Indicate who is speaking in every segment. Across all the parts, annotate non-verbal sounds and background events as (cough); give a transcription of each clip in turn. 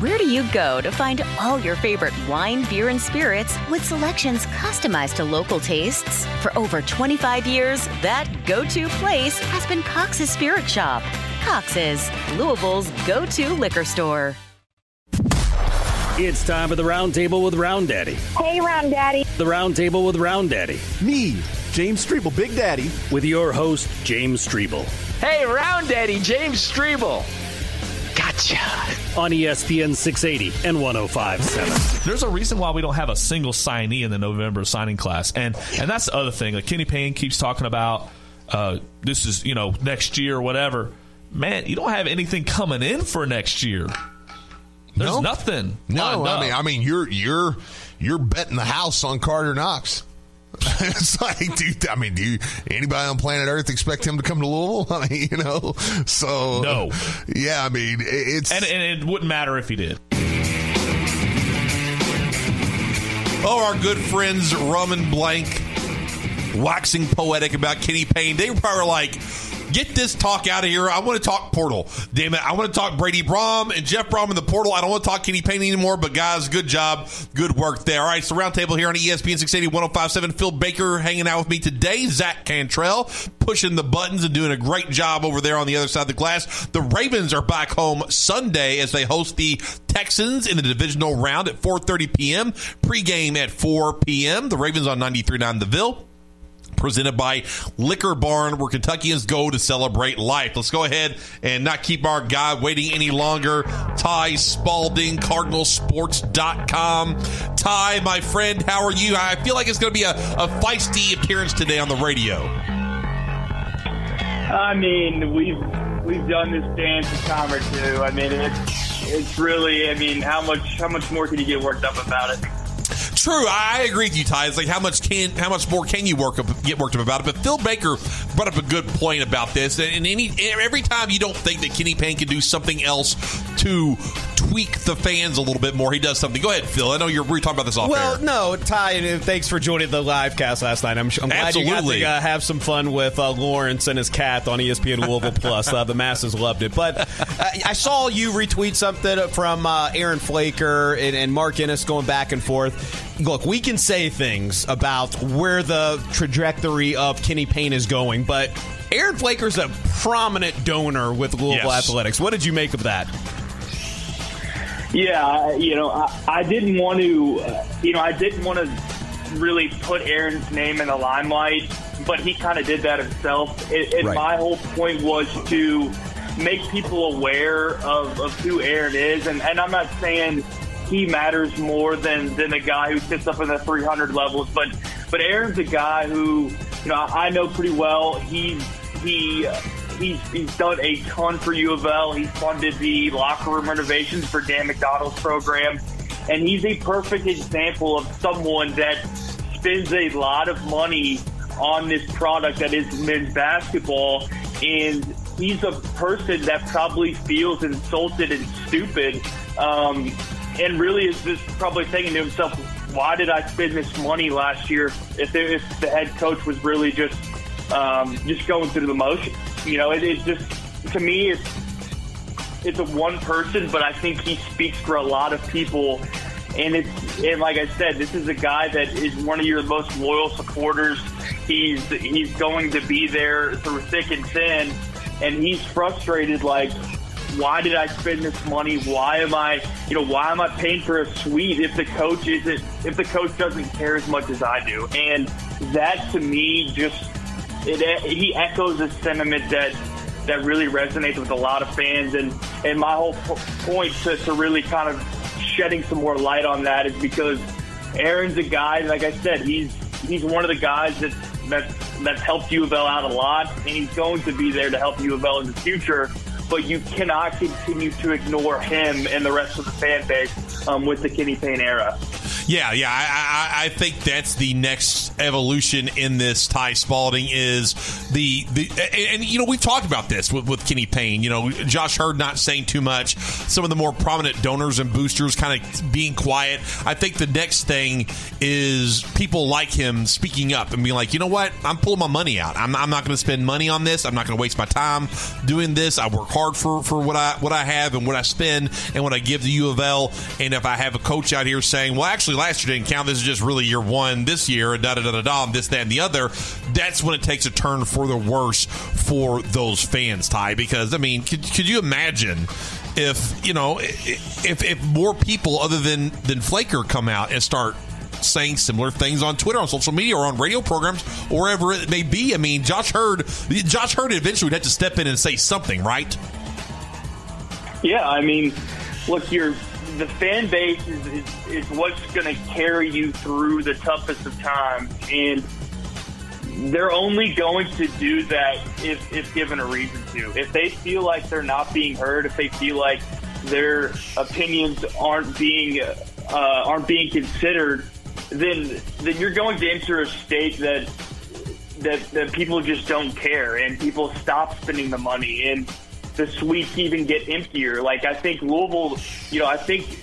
Speaker 1: Where do you go to find all your favorite wine, beer, and spirits with selections customized to local tastes? For over 25 years, that go to place has been Cox's Spirit Shop. Cox's, Louisville's go to liquor store.
Speaker 2: It's time for the Round Table with Round Daddy.
Speaker 3: Hey, Round Daddy.
Speaker 2: The Round Table with Round Daddy.
Speaker 4: Me, James Streble, Big Daddy.
Speaker 2: With your host, James Streble.
Speaker 5: Hey, Round Daddy, James Streble. Gotcha.
Speaker 2: On ESPN 680 and 1057.
Speaker 6: There's a reason why we don't have a single signee in the November signing class. And and that's the other thing. Like Kenny Payne keeps talking about uh, this is, you know, next year or whatever. Man, you don't have anything coming in for next year. There's
Speaker 7: no.
Speaker 6: nothing.
Speaker 7: No, I mean, I mean, you're you're you're betting the house on Karter Knox. (laughs) it's like, dude. I mean, do you, anybody on planet Earth expect him to come to Louisville? (laughs) I mean, you know, so
Speaker 6: no.
Speaker 7: Yeah, I mean, it's
Speaker 6: and, and it wouldn't matter if he did.
Speaker 8: Oh, our good friends Rum and Blank, waxing poetic about Kenny Payne. They were probably like Get this talk out of here. I want to talk portal. Damn it. I want to talk Brady Brohm and Jeff Brohm in the portal. I don't want to talk Kenny Payne anymore, but guys, good job. Good work there. All right, so roundtable here on ESPN 680 1057. Phil Baker hanging out with me today. Zach Cantrell pushing the buttons and doing a great job over there on the other side of the glass. The Ravens are back home Sunday as they host the Texans in the divisional round at 4:30 p.m. Pregame at 4 p.m. The Ravens on 93.9 The Ville presented by Liquor Barn, where Kentuckians go to celebrate life. Let's go ahead and not keep our guy waiting any longer. Ty Spalding, CardinalSports.com. Ty, my friend, how are you? I feel like it's going to be a, a feisty appearance today on the radio.
Speaker 9: I mean, we've we've done this dance a time or two. I mean, it's it's really. I mean, how much how much more can you get worked up about it?
Speaker 8: True, I agree with you, Ty. It's like how much can how much more can you work up, get worked up about it? But Phil Baker brought up a good point about this. And any every time you don't think that Kenny Payne can do something else to tweak the fans a little bit more, he does something. Go ahead, Phil. I know you're we talking about this off
Speaker 10: well,
Speaker 8: air.
Speaker 10: no, Ty, and thanks for joining the live cast last night. I'm, I'm glad
Speaker 8: Absolutely.
Speaker 10: you got to uh, have some fun with uh, Lawrence and his cat on ESPN Louisville Plus. Uh, the masses loved it. But uh, I saw you retweet something from uh, Aaron Flaker and, and Mark Ennis going back and forth look, we can say things about where the trajectory of Kenny Payne is going, but Aaron Flaker's a prominent donor with Louisville yes. Athletics. What did you make of that?
Speaker 9: Yeah, you know, I, I didn't want to, uh, you know, I didn't want to really put Aaron's name in the limelight, but he kind of did that himself. It, and right. my whole point was to make people aware of, of who Aaron is. And, and I'm not saying he matters more than than a guy who sits up in the 300 levels. But but Aaron's a guy who you know I know pretty well. He's he. He's, he's done a ton for U of L. He's funded the locker room renovations for Dan McDonnell's program. And he's a perfect example of someone that spends a lot of money on this product that is men's basketball. And he's a person that probably feels insulted and stupid um, and really is just probably thinking to himself, why did I spend this money last year if, if the head coach was really just um, just going through the motions? You know, it, it's just to me, it's it's a one person, but I think he speaks for a lot of people. And it's and like I said, this is a guy that is one of your most loyal supporters. He's he's going to be there through thick and thin, and he's frustrated. Like why did I spend this money? Why am I, you know, why am I paying for a suite if the coach isn't, if the coach doesn't care as much as I do? And that to me just, it, he echoes a sentiment that that really resonates with a lot of fans. And and my whole point to, to really kind of shedding some more light on that is because Aaron's a guy, like I said, he's he's one of the guys that that that's helped U of L out a lot, and he's going to be there to help U of L in the future but you cannot continue to ignore him and the rest of the fan base um, with the Kenny Payne era.
Speaker 8: Yeah, yeah, I, I, I, think that's the next evolution in this. Ty Spalding is the the and, and, you know we've talked about this with, with Kenny Payne. You know, Josh Heird not saying too much. Some of the more prominent donors and boosters kind of being quiet. I think the next thing is people like him speaking up and being like, you know what, I'm pulling my money out. I'm, I'm not going to spend money on this. I'm not going to waste my time doing this. I work hard for for what I what I have and what I spend and what I give to U of L. And if I have a coach out here saying, well, actually last year didn't count. This is just really year one this year, da da da da da, this, that, and the other. That's when it takes a turn for the worse for those fans, Ty. Because, I mean, could, could you imagine if, you know, if, if more people other than, than Flaker come out and start saying similar things on Twitter, on social media, or on radio programs, or wherever it may be. I mean, Josh Heird, Josh Heird eventually would have to step in and say something, right?
Speaker 9: Yeah, I mean, look, you're the fan base is, is, is what's going to carry you through the toughest of times. And they're only going to do that if, if given a reason to. If they feel like they're not being heard, if they feel like their opinions aren't being uh, aren't being considered, then then you're going to enter a state that that that people just don't care, and people stop spending the money and the suites even get emptier. Like I think Louisville, you know, I think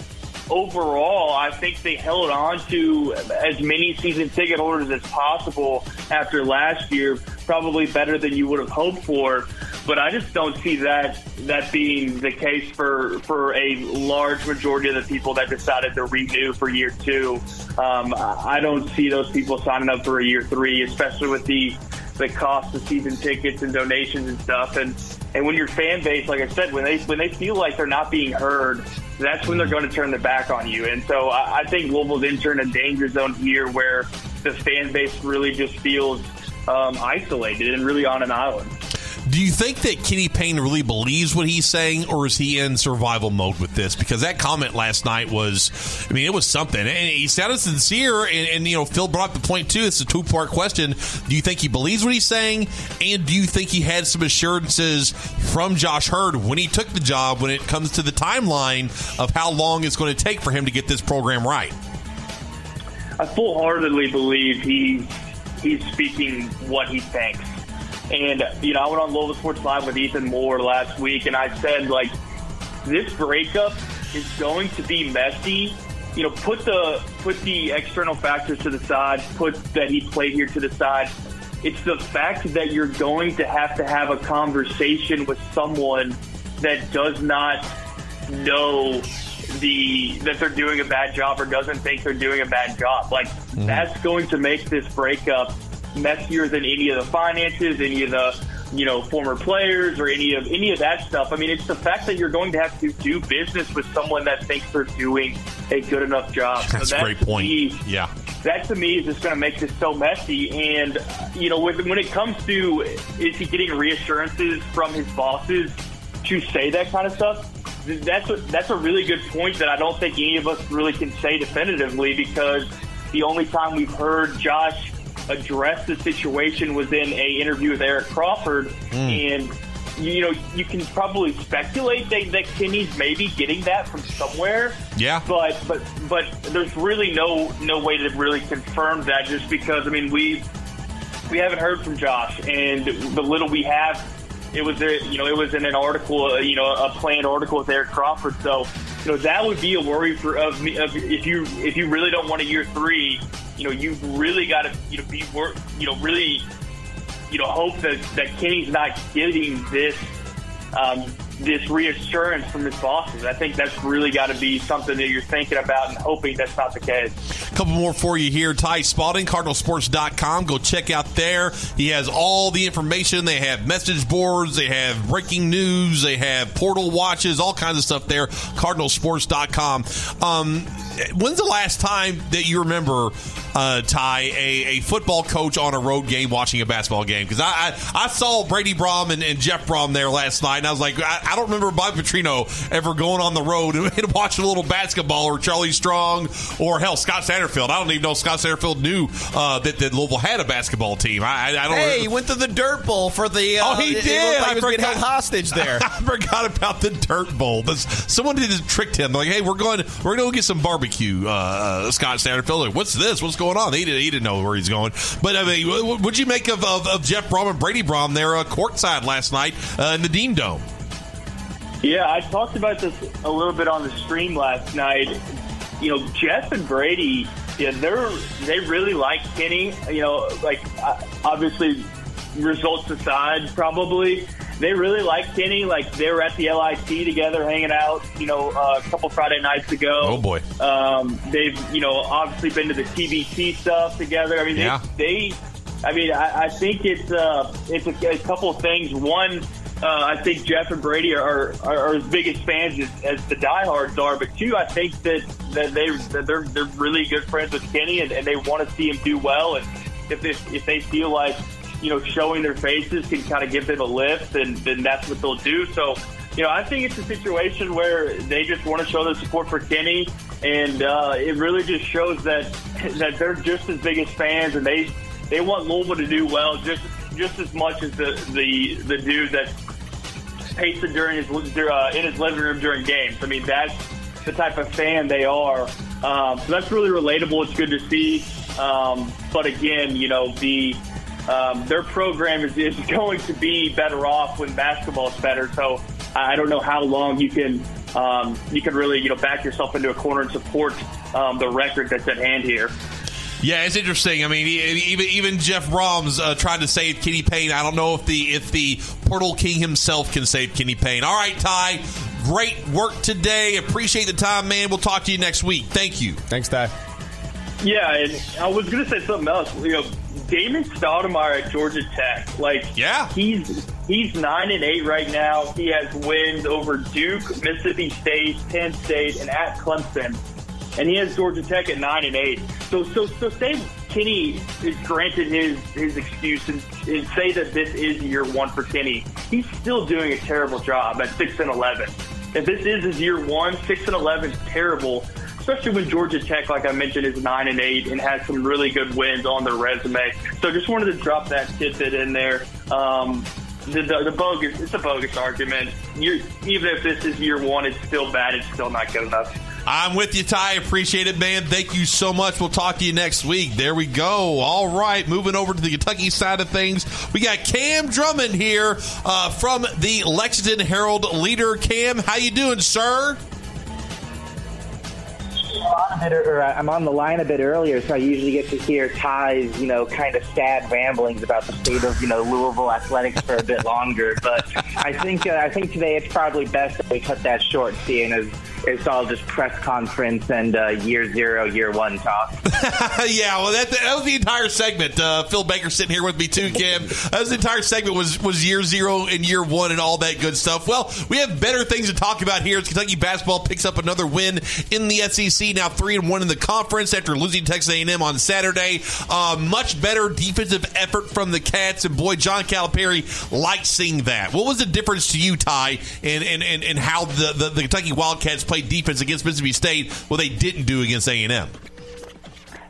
Speaker 9: overall, I think they held on to as many season ticket holders as possible after last year, probably better than you would have hoped for. But I just don't see that that being the case for for a large majority of the people that decided to renew for year two. Um, I don't see those people signing up for a year three, especially with the the cost of season tickets and donations and stuff. And and when your fan base, like I said, when they when they feel like they're not being heard, that's when they're going to turn their back on you. And so I, I think Louisville's entering a danger zone here, where the fan base really just feels um, isolated and really on an island.
Speaker 8: Do you think that Kenny Payne really believes what he's saying, or is he in survival mode with this? Because that comment last night was, I mean, it was something, and he sounded sincere. And, and you know, Phil brought up the point too. It's a two part question. Do you think he believes what he's saying, and do you think he had some assurances from Josh Heird when he took the job when it comes to the timeline of how long it's going to take for him to get this program right?
Speaker 9: I full heartedly believe he he's speaking what he thinks. And, you know, I went on Louisville Sports Live with Ethan Moore last week, and I said, like, this breakup is going to be messy. You know, put the put the external factors to the side, put that he played here to the side. It's the fact that you're going to have to have a conversation with someone that does not know the that they're doing a bad job or doesn't think they're doing a bad job. Like mm-hmm. that's going to make this breakup messier than any of the finances, any of the you know former players or any of any of that stuff. I mean, it's the fact that you're going to have to do business with someone that thinks they're doing a good enough job.
Speaker 8: That's, so that's a great point. Me, yeah,
Speaker 9: that to me is just going to make this so messy. And you know, when, when it comes to is he getting reassurances from his bosses to say that kind of stuff? That's a, that's a really good point that I don't think any of us really can say definitively because the only time we've heard Josh address the situation was in a interview with Eric Crawford, mm. and you know you can probably speculate that, that Kenny's maybe getting that from somewhere.
Speaker 8: Yeah,
Speaker 9: but but but there's really no no way to really confirm that just because I mean we we haven't heard from Josh, and the little we have, it was a, you know it was in an article, uh, you know, a planned article with Eric Crawford. So you know that would be a worry for of me of if you if you really don't want a year three you know, you've really got to, you know, be work, you know, really, you know, hope that, that Kenny's not getting this, um, this reassurance from his bosses. I think that's really got to be something that you're thinking about and hoping that's not the case.
Speaker 8: A couple more for you here. Ty Spalding, CardinalSports.com. Go check out there. He has all the information. They have message boards, they have breaking news, they have portal watches, all kinds of stuff there. CardinalSports.com. Um, when's the last time that you remember uh, Ty, a, a football coach on a road game watching a basketball game? Because I, I, I saw Brady Brohm and, and, Jeff Brohm there last night, and I was like, I, I don't remember Bob Petrino ever going on the road (laughs) and watching a little basketball or Charlie Strong or hell Scott Satterfield. I don't even know Scott Satterfield knew uh, that, that Louisville had a basketball team. I, I don't.
Speaker 10: Hey, he went to the Dirt Bowl for the.
Speaker 8: Uh, oh, he did.
Speaker 10: Like I was being held hostage (laughs) there.
Speaker 8: I forgot about the Dirt Bowl. Someone did tricked him. Like, hey, we're going, we're going to go get some barbecue. Uh, uh, Scott Satterfield. Like, what's this? What's going on? He didn't, he didn't know where he's going. But I mean, what'd you make of, of, of Jeff Brohm and Brady Brohm there uh, courtside last night uh, in the Dean Dome?
Speaker 9: Yeah, I talked about this a little bit on the stream last night. You know, Jeff and Brady, yeah, they're they really like Kenny. You know, like uh, obviously results aside, probably they really like Kenny. Like they were at the LIT together, hanging out. You know, uh, a couple Friday nights ago.
Speaker 8: Oh boy.
Speaker 9: Um, they've you know obviously been to the TBT stuff together. I mean, they,
Speaker 8: yeah.
Speaker 9: they I mean, I, I think it's uh, it's a, a couple of things. One, uh, I think Jeff and Brady are, are, are as big as fans as, as the diehards are. But two, I think that, that they that they're they're really good friends with Kenny, and, and they want to see him do well. And if they, if they feel like you know showing their faces can kind of give them a lift, then then that's what they'll do. So. You know, I think it's a situation where they just want to show their support for Kenny, and uh, it really just shows that (laughs) that they're just as big as fans, and they they want Louisville to do well just just as much as the the, the dude that's pacing during his uh, in his living room during games. I mean, that's the type of fan they are. Um, so that's really relatable. It's good to see. Um, but again, you know, the um, their program is, is (laughs) going to be better off when basketball is better. So I don't know how long you can um, you can really you know back yourself into a corner and support um, the record that's at hand here.
Speaker 8: Yeah, it's interesting. I mean, even even Jeff Brohm's uh, trying to save Kenny Payne. I don't know if the if the Portal King himself can save Kenny Payne. All right, Ty, great work today. Appreciate the time, man. We'll talk to you next week. Thank you.
Speaker 10: Thanks, Ty.
Speaker 9: Yeah, and I was going to say something else. You know, Damon Stoudemire at Georgia Tech, like,
Speaker 8: yeah,
Speaker 9: he's he's nine and eight right now. He has wins over Duke, Mississippi State, Penn State, and at Clemson and he has Georgia Tech at nine and eight. So, so, so say Kenny is granted his his excuse and, and say that this is year one for Kenny. He's still doing a terrible job at six and eleven. If this is his year one, six and eleven is terrible. Especially when Georgia Tech, like I mentioned, is nine and eight and has some really good wins on their resume. So just wanted to drop that tidbit in there. Um, the, the, the, bogus, it's a bogus argument. You're, even if this is year one, it's still bad. It's still not good enough.
Speaker 8: I'm with you, Ty. Appreciate it, man. Thank you so much. We'll talk to you next week. There we go. All right, moving over to the Kentucky side of things. We got Cam Drummond here uh, from the Lexington Herald Leader. Cam, how you doing, sir?
Speaker 3: I'm on the line a bit earlier, so I usually get to hear Ty's, you know, kind of sad ramblings about the state of, you know, Louisville athletics for a bit longer. But I think uh, I think today it's probably best that we cut that short, seeing as it's all just press conference and uh, year zero, year one talk. (laughs)
Speaker 8: yeah, well, that, that, was the entire segment. Uh, Phil Baker sitting here with me too, Kim. That was the entire segment was was year zero and year one and all that good stuff. Well, we have better things to talk about here as Kentucky basketball picks up another win in the SEC. Now three and one in the conference after losing Texas A&M on Saturday. Uh, much better defensive effort from the Cats, and boy, John Calipari likes seeing that. What was the difference to you, Ty, and and, and, and how the, the, the Kentucky Wildcats played defense against Mississippi State, what they didn't do against A&M.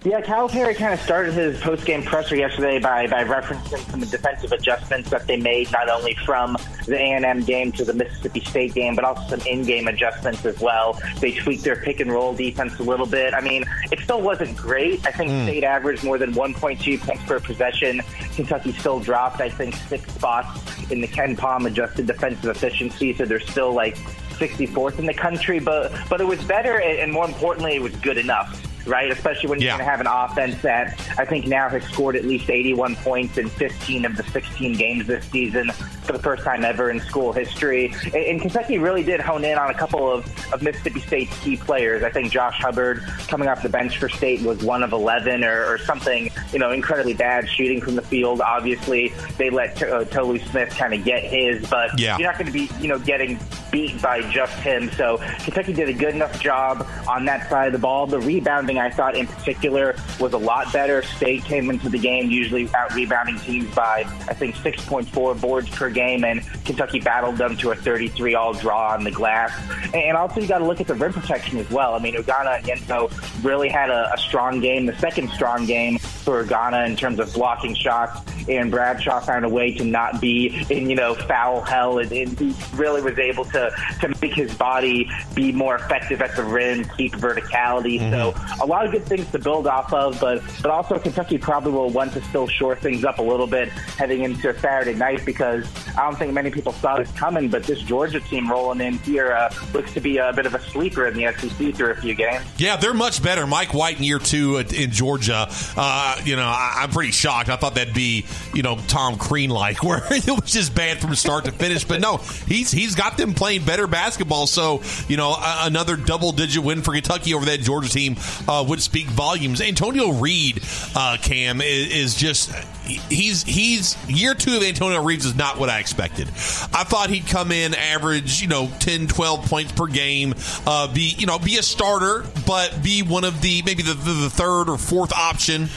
Speaker 3: Yeah, Calipari kind of started his post-game presser yesterday by, by referencing some defensive adjustments that they made, not only from the A&M game to the Mississippi State game, but also some in-game adjustments as well. They tweaked their pick and roll defense a little bit. I mean, it still wasn't great. I think mm. State averaged more than 1.2 points per possession. Kentucky still dropped, I think, six spots in the KenPom adjusted defensive efficiency, so they're still like 64th in the country, but but it was better, and more importantly, it was good enough right? Especially when you're going to have an offense that I think now has scored at least 81 points in 15 of the 16 games this season for the first time ever in school history. And, and Kentucky really did hone in on a couple of, of Mississippi State's key players. I think Josh Hubbard coming off the bench for State was one of 11 or, or something, you know, incredibly bad shooting from the field. Obviously, they let uh, Tolu Smith kind of get his, but
Speaker 8: yeah.
Speaker 3: you're not going to be, you know, getting beat by just him. So Kentucky did a good enough job on that side of the ball. The rebounding, I thought in particular, was a lot better. State came into the game usually out rebounding teams by, I think, 6.4 boards per game, and Kentucky battled them to a 33 all draw on the glass. And also, you got to look at the rim protection as well. I mean, Ugonna Onyenso really had a, a strong game, the second strong game for Ugonna in terms of blocking shots. And Bradshaw found a way to not be in, you know, foul hell, and, and he really was able to to make his body be more effective at the rim, keep verticality. Mm-hmm. So a lot of good things to build off of, but but also Kentucky probably will want to still shore things up a little bit heading into Saturday night because I don't think many people saw this coming, but this Georgia team rolling in here uh, looks to be a bit of a sleeper in the SEC through a few games.
Speaker 8: Yeah, they're much better. Mike White in year two in Georgia. Uh, you know, I, am pretty shocked. I thought that'd be you know Tom Crean like, (laughs) where it was just bad from start to finish. But no, he's he's got them playing better basketball. So you know, another double digit win for Kentucky over that Georgia team uh, would speak volumes. Antonio Reed, uh, Cam is, is just he's he's year two of Antonio Reeves is not what I expected. I thought he'd come in average, you know, 10, 12 points per game, uh, be you know be a starter, but be one of the maybe the, the, the third or fourth option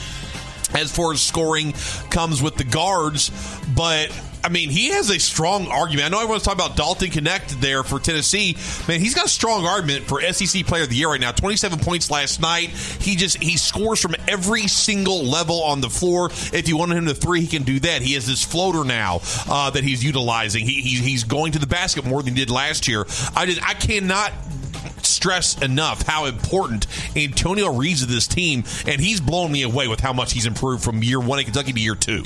Speaker 8: as far as scoring comes with the guards, but I mean, he has a strong argument. I know everyone's talking about Dalton Knecht there for Tennessee. Man, he's got a strong argument for SEC Player of the Year right now. Twenty-seven points last night. He just he scores from every single level on the floor. If you wanted him to three, he can do that. He has this floater now uh, that he's utilizing. He, he, he's going to the basket more than he did last year. I just I cannot stress enough how important Antonio Reeves of this team, and he's blown me away with how much he's improved from year one at Kentucky to year two.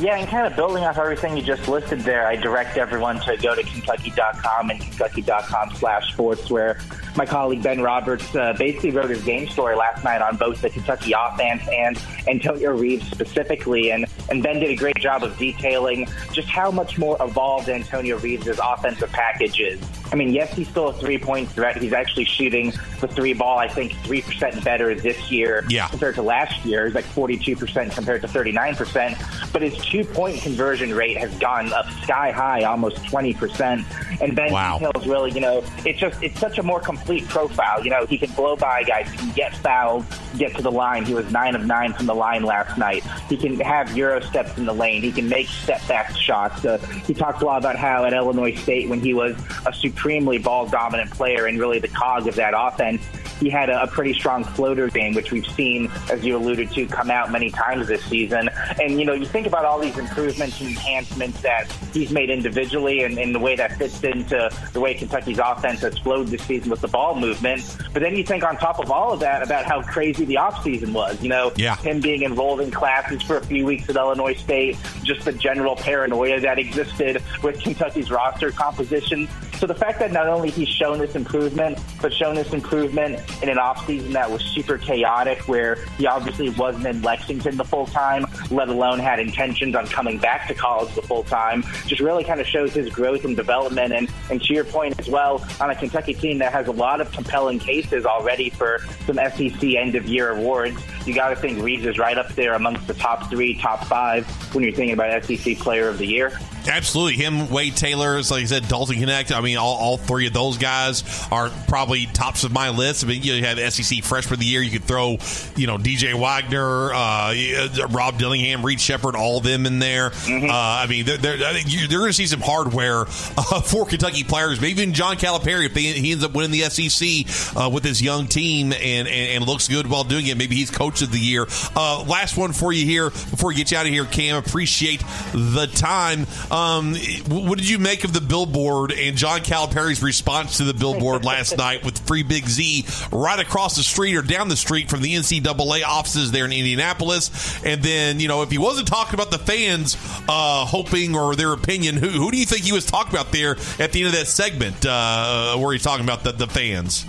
Speaker 3: Yeah, and kind of building off everything you just listed there, I direct everyone to go to Kentucky.com and Kentucky.com slash sports, where my colleague Ben Roberts uh, basically wrote his game story last night on both the Kentucky offense and Antonio Reeves specifically. And, and Ben did a great job of detailing just how much more evolved Antonio Reeves' offensive package is. I mean, yes, he's still a three point threat. He's actually shooting the three ball, I think, 3% better this year
Speaker 8: yeah.
Speaker 3: compared to last year. He's like 42% compared to 39%. But his two point conversion rate has gone up sky high, almost 20%. And Ben wow. details really, you know, it's just, it's such a more complete profile. You know, he can blow by guys, he can get fouled, get to the line. He was nine of nine from the line last night. He can have Euro steps in the lane. He can make step back shots. Uh, he talked a lot about how at Illinois State, when he was a supremely ball dominant player and really the cog of that offense, he had a, a, pretty strong floater game, which we've seen, as you alluded to, come out many times this season. And, you know, you think about all these improvements and enhancements that he's made individually and, and the way that fits into the way Kentucky's offense has flowed this season with the ball movement. But then you think on top of all of that about how crazy the offseason was. You know,
Speaker 8: yeah.
Speaker 3: him being enrolled in classes for a few weeks at Illinois State, just the general paranoia that existed with Kentucky's roster composition. So the fact that not only he's shown this improvement, but shown this improvement in an offseason that was super chaotic, where he obviously wasn't in Lexington the full time, let alone had intentions on coming back to college the full time, just really kind of shows his growth and development. And, and to your point as well, on a Kentucky team that has a lot of compelling cases already for some SEC end of year awards, you got to think Reeves is right up there amongst the top three, top five when you're thinking about SEC Player of the Year.
Speaker 8: Absolutely. Him, Wade Taylor, like I said, Dalton Knecht. I mean, all, all three of those guys are probably tops of my list. I mean, you have SEC Freshman of the Year. You could throw, you know, DJ Wagner, uh, Rob Dillingham, Reed Sheppard, all of them in there. Mm-hmm. Uh, I mean, they're, they're, they're going to see some hardware uh, (laughs) for Kentucky players. Maybe even John Calipari, if they, he ends up winning the SEC uh, with his young team and, and, and, looks good while doing it, maybe he's coach of the year. Uh, last one for you here before we get you out of here, Cam. Appreciate the time. Um, what did you make of the billboard and John Calipari's response to the billboard last (laughs) night with Free Big Z right across the street or down the street from the NCAA offices there in Indianapolis? And then, you know, if he wasn't talking about the fans uh, hoping or their opinion, who, who do you think he was talking about there at the end of that segment uh, where he's talking about the, the fans?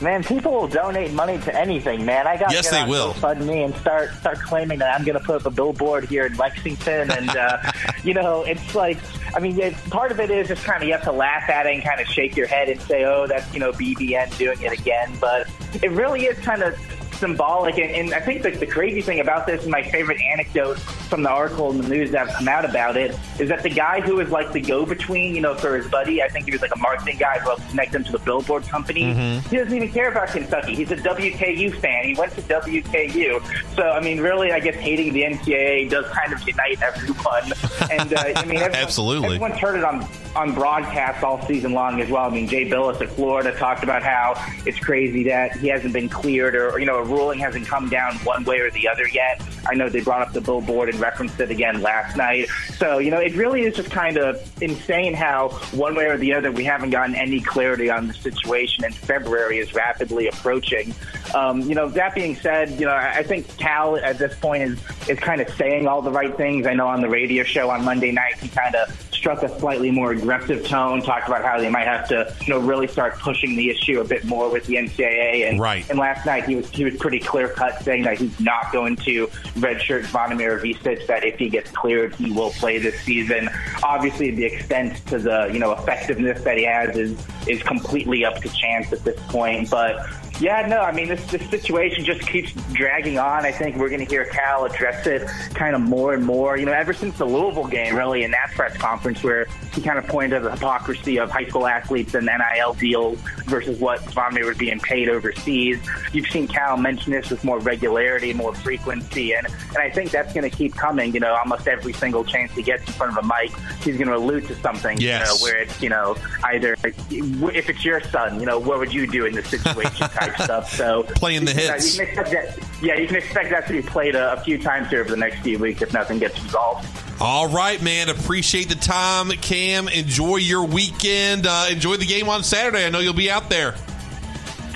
Speaker 3: Man, people will donate money to anything, man. I got
Speaker 8: yes, they will.
Speaker 3: GoFundMe and start start claiming that I'm going to put up a billboard here in Lexington, and uh, (laughs) you know, it's like, I mean, it, part of it is just kind of you have to laugh at it and kind of shake your head and say, oh, that's you know BBN doing it again, but it really is kind of symbolic. And, and I think the, the crazy thing about this, and my favorite anecdote from the article and the news that have come out about it is that the guy who was like the go-between, you know, for his buddy, I think he was like a marketing guy who helped connect him to the Billboard company.
Speaker 11: Mhm.
Speaker 3: He doesn't even care about Kentucky. He's a WKU fan. He went to WKU. So I mean, really, I guess hating the NCAA does kind of unite everyone. And uh, I mean, (laughs) everyone,
Speaker 7: Absolutely.
Speaker 3: everyone's heard it on on broadcast all season long as well. I mean, Jay Bilas at Florida talked about how it's crazy that he hasn't been cleared or, you know a ruling hasn't come down one way or the other yet. I know they brought up the billboard and referenced it again last night. So you know, it really is just kind of insane how one way or the other we haven't gotten any clarity on the situation, and February is rapidly approaching. Um, you know, that being said, you know, I I think Cal at this point is is kind of saying all the right things. I know on the radio show on Monday night he kind of struck a slightly more aggressive tone, talked about how they might have to, you know, really start pushing the issue a bit more with the NCAA. And,
Speaker 7: Right.
Speaker 3: and last night he was he was pretty clear cut, saying that he's not going to redshirt Zvonimir Visic. That if he gets cleared, he will play this season. Obviously, the extent to the you know effectiveness that he has is is completely up to chance at this point, but. Yeah, no, I mean, this, this situation just keeps dragging on. I think we're going to hear Cal address it kind of more and more. You know, ever since the Louisville game, really, in that press conference where he kind of pointed to the hypocrisy of high school athletes and NIL deals versus what Zvonimir was being paid overseas. You've seen Cal mention this with more regularity, more frequency, and, and I think that's going to keep coming. You know, almost every single chance he gets in front of a mic, he's going to allude to something,
Speaker 7: Yes.
Speaker 3: you know, where it's, you know, either if it's your son, you know, what would you do in this situation (laughs) type stuff. So
Speaker 8: Playing the
Speaker 3: you
Speaker 8: hits.
Speaker 3: you can expect that, yeah, you can expect that to be played a, a few times here over the next few weeks if nothing gets resolved.
Speaker 8: All right, man. Appreciate the time, Cam. Enjoy your weekend. Uh, enjoy the game on Saturday. I know you'll be out there.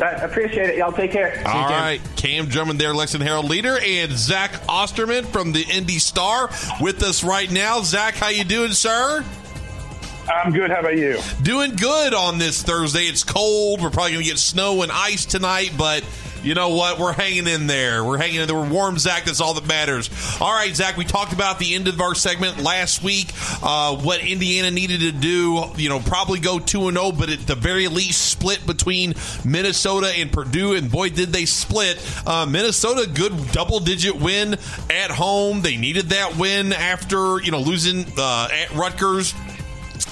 Speaker 3: I appreciate it. Y'all take care.
Speaker 8: All right, Cam Drummond there, Lexington Herald leader, and Zach Osterman from the Indy Star with us right now. Zach, how you doing, sir?
Speaker 11: I'm good. How about you?
Speaker 8: Doing good on this Thursday. It's cold. We're probably going to get snow and ice tonight, but you know what? We're hanging in there. We're hanging in there. We're warm, Zach. That's all that matters. All right, Zach, we talked about the end of our segment last week, uh, what Indiana needed to do. You know, probably go 2 and 0, but at the very least split between Minnesota and Purdue, and boy, did they split. Uh, Minnesota, good double digit win at home. They needed that win after, you know, losing uh, at Rutgers.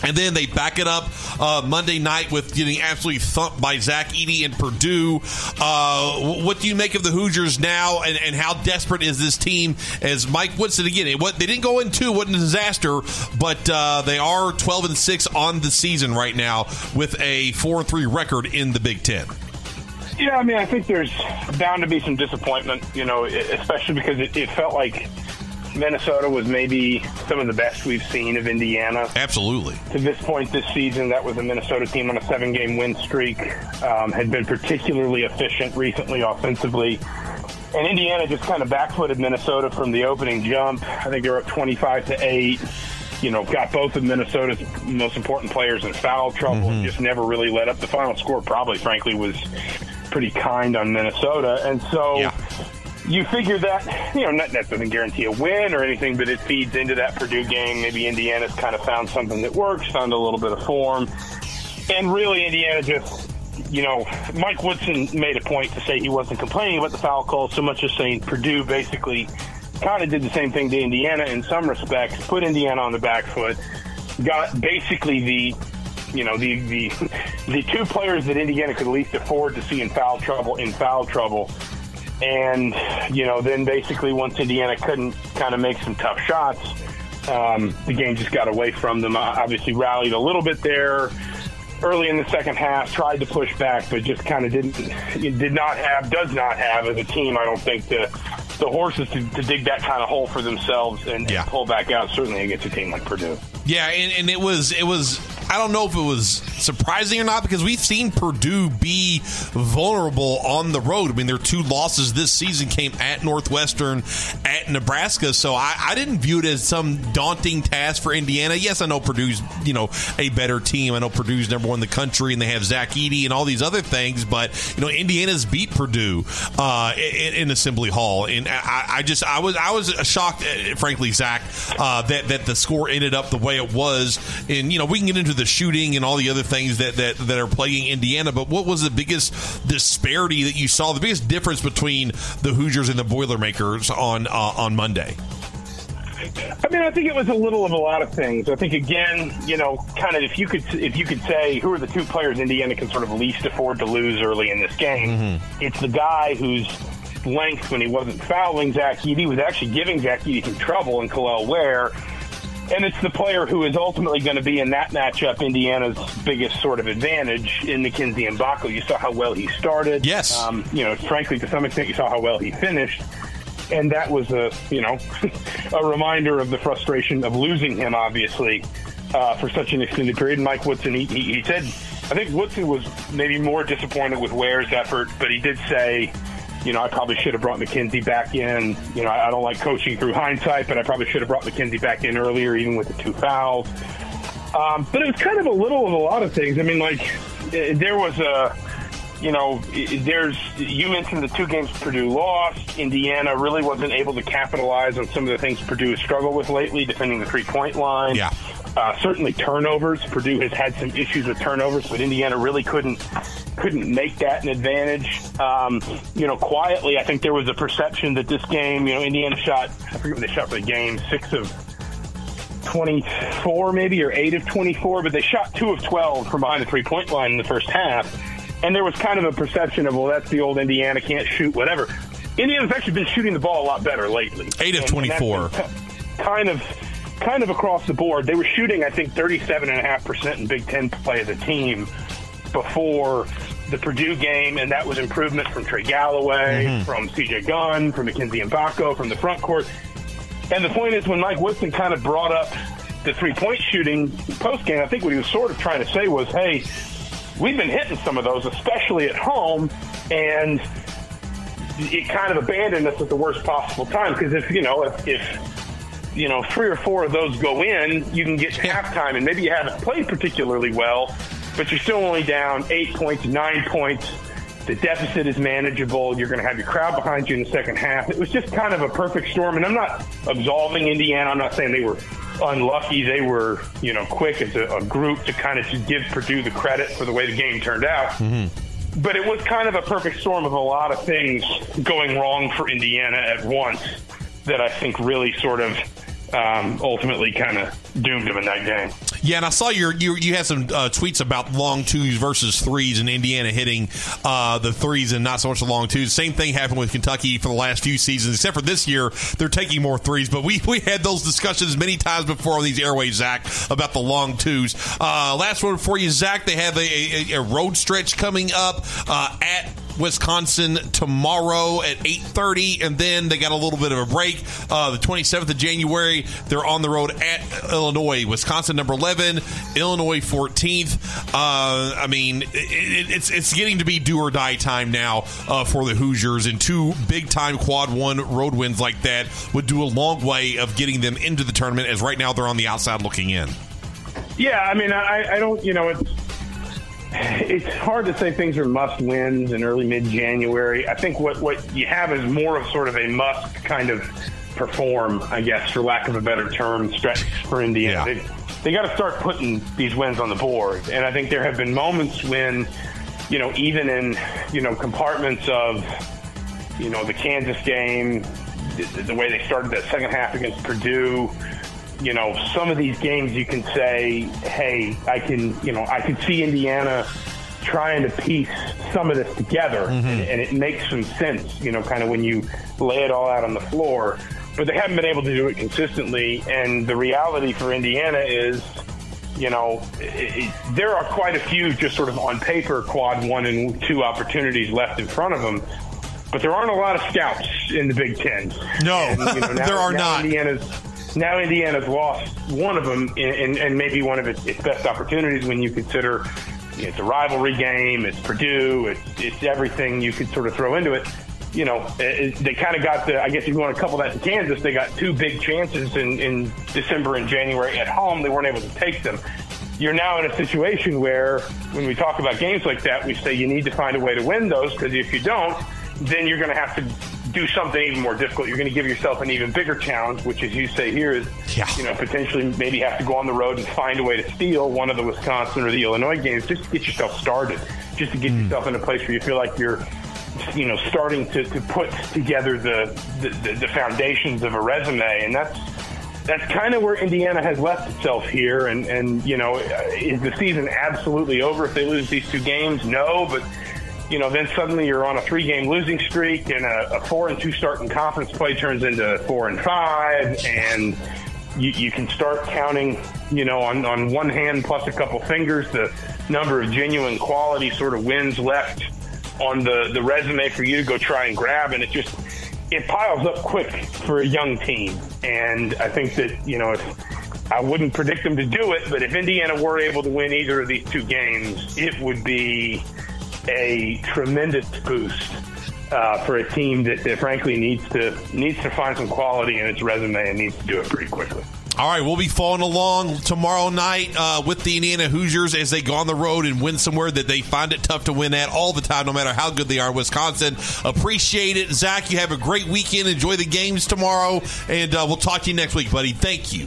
Speaker 8: And then they back it up uh, Monday night with getting absolutely thumped by Zach Edey and Purdue. Uh, what do you make of the Hoosiers now, and, and how desperate is this team? As Mike Woodson again, it, what they didn't go in two, wasn't a disaster, but uh, they are twelve and six on the season right now with a four and three record in the Big Ten.
Speaker 11: Yeah, I mean, I think there's bound to be some disappointment, you know, especially because it, it felt like Minnesota was maybe some of the best we've seen of Indiana.
Speaker 8: Absolutely.
Speaker 11: To this point this season, that was a Minnesota team on a seven game win streak, um, had been particularly efficient recently offensively. And Indiana just kind of backfooted Minnesota from the opening jump. I think they were up 25 to 8. You know, got both of Minnesota's most important players in foul trouble and just never really let up. The final score, probably, frankly, was pretty kind on Minnesota. And so you figure that, you know, not, doesn't guarantee a win or anything, but it feeds into that Purdue game. Maybe Indiana's kind of found something that works, found a little bit of form. And really, Indiana just, you know, Mike Woodson made a point to say he wasn't complaining about the foul call so much as saying Purdue basically kind of did the same thing to Indiana in some respects, put Indiana on the back foot, got basically the you know the the (laughs) the two players that Indiana could least afford to see in foul trouble in foul trouble, and you know then basically once Indiana couldn't kind of make some tough shots, um, the game just got away from them. Uh, Obviously rallied a little bit there early in the second half, tried to push back, but just kind of didn't did not have does not have as a team. I don't think the the horses to, to dig that kind of hole for themselves and, and pull back out certainly against a team like Purdue.
Speaker 8: Yeah, and, and it was it was I don't know if it was surprising or not because we've seen Purdue be vulnerable on the road. I mean, their two losses this season came at Northwestern, at Nebraska. So I, I didn't view it as some daunting task for Indiana. Yes, I know Purdue's you know a better team. I know Purdue's number one in the country, and they have Zach Edey and all these other things. But you know, Indiana's beat Purdue uh, in, in Assembly Hall, and I, I just I was I was shocked, uh, frankly, Zach, uh, that that the score ended up the way it was. And you know, we can get into the shooting and all the other things that that, that are plaguing Indiana. But what was the biggest disparity that you saw? The biggest difference between the Hoosiers and the Boilermakers on uh, on Monday?
Speaker 11: I mean, I think it was a little of a lot of things. I think again, you know, kind of if you could if you could say who are the two players Indiana can sort of least afford to lose early in this game, mm-hmm. it's the guy whose length when he wasn't fouling Zach Edey was actually giving Zach Edey some trouble in Kel'el Ware. And it's the player who is ultimately going to be in that matchup Indiana's biggest sort of advantage in Mackenzie Mgbako. You saw how well he started.
Speaker 8: Yes.
Speaker 11: Um, you know, frankly, to some extent, you saw how well he finished and that was a you know (laughs) a reminder of the frustration of losing him, obviously, uh, for such an extended period. And Mike Woodson, he, he, he said, I think Woodson was maybe more disappointed with Ware's effort, but he did say, you know, I probably should have brought Mackenzie back in. You know, I, I don't like coaching through hindsight, but I probably should have brought Mackenzie back in earlier, even with the two fouls. Um, but it was kind of a little of a lot of things. I mean, like there was a you know, there's you mentioned the two games Purdue lost. Indiana really wasn't able to capitalize on some of the things Purdue struggled with lately, defending the three point line.
Speaker 8: Yeah.
Speaker 11: Uh, certainly turnovers. Purdue has had some issues with turnovers, but Indiana really couldn't couldn't make that an advantage. Um, you know, quietly, I think there was a perception that this game, you know, Indiana shot I forget what they shot for the game, six of 24 maybe or 8 of 24 but they shot 2 of 12 from behind the three point line in the first half and there was kind of a perception of, well, that's the old Indiana can't shoot, whatever. Indiana's actually been shooting the ball a lot better lately.
Speaker 8: Eight of 24.
Speaker 11: Kind of, kind of across the board. They were shooting, I think, 37.5% in Big Ten play as a team before the Purdue game, and that was improvement from Trey Galloway, mm-hmm. from CJ Gunn, from Mackenzie Mgbako, from the front court. And the point is, when Mike Woodson kind of brought up the three point shooting post game, I think what he was sort of trying to say was, hey, we've been hitting some of those, especially at home, and it kind of abandoned us at the worst possible time. Because if you know, if, if you know three or four of those go in, you can get to halftime, and maybe you haven't played particularly well, but you're still only down eight points, nine points. The deficit is manageable. You're going to have your crowd behind you in the second half. It was just kind of a perfect storm, and I'm not absolving Indiana. I'm not saying they were unlucky. They were, you know, quick as a, a group to kind of to give Purdue the credit for the way the game turned out. Mm-hmm. But it was kind of a perfect storm of a lot of things going wrong for Indiana at once that I think really sort of um, ultimately kind of doomed him in that game.
Speaker 8: Yeah, and I saw your you, you had some uh, tweets about long twos versus threes, and Indiana hitting uh, the threes and not so much the long twos. Same thing happened with Kentucky for the last few seasons, except for this year they're taking more threes. But we we had those discussions many times before on these airways, Zach, about the long twos. Uh, last one for you, Zach. They have a, a, a road stretch coming up uh, at Wisconsin tomorrow at 8:30, and then they got a little bit of a break. Uh, the 27th of January, they're on the road at Illinois. Wisconsin number 11, Illinois 14th. Uh, I mean, it, it, it's it's getting to be do or die time now uh, for the Hoosiers, and two big time quad one road wins like that would do a long way of getting them into the tournament. As right now they're on the outside looking in.
Speaker 11: Yeah, I mean, I, I don't, you know, it's it's hard to say things are must wins in early mid January. I think what, what you have is more of sort of a must kind of perform, I guess, for lack of a better term, stretch for Indiana. Yeah. They, they got to start putting these wins on the board. And I think there have been moments when, you know, even in, you know, compartments of, you know, the Kansas game, the, the way they started that second half against Purdue, you know, some of these games you can say, hey, I can, you know, I can see Indiana trying to piece some of this together, mm-hmm. and, and, it makes some sense, you know, kind of when you lay it all out on the floor. But they haven't been able to do it consistently, and the reality for Indiana is, you know, it, it, there are quite a few just sort of on paper quad one and two opportunities left in front of them. But there aren't a lot of scouts in the Big Ten.
Speaker 8: No, and, you know, (laughs) now, there are not.
Speaker 11: Indiana's now Indiana's lost one of them, and, maybe one of its, its, best opportunities when you consider you know, it's a rivalry game, it's Purdue, it's, it's everything you could sort of throw into it. You know, it, they kind of got the, I guess if you want to couple that to Kansas, they got two big chances in, in December and January at home. They weren't able to take them. You're now in a situation where, when we talk about games like that, we say you need to find a way to win those because if you don't, then you're going to have to do something even more difficult. You're going to give yourself an even bigger challenge, which, as you say here, is yeah. you know potentially maybe have to go on the road and find a way to steal one of the Wisconsin or the Illinois games just to get yourself started, just to get mm. yourself in a place where you feel like you're you know starting to, to put together the, the, the foundations of a resume, and that's that's kind of where Indiana has left itself here. And, and, you know, is the season absolutely over if they lose these two games? No, but, you know, then suddenly you're on a three game losing streak and a, a four and two start in conference play turns into four and five. And you, you can start counting, you know, on, on one hand plus a couple fingers the number of genuine quality sort of wins left on the, the resume for you to go try and grab. And it just, it piles up quick for a young team. And I think that, you know, if I wouldn't predict them to do it, but if Indiana were able to win either of these two games, it would be a tremendous boost uh, for a team that, that frankly needs to needs to find some quality in its resume and needs to do it pretty quickly.
Speaker 8: All right, we'll be following along tomorrow night uh, with the Indiana Hoosiers as they go on the road and win somewhere that they find it tough to win at all the time, no matter how good they are. Wisconsin, appreciate it, Zach. You have a great weekend. Enjoy the games tomorrow, and uh, we'll talk to you next week, buddy. Thank you.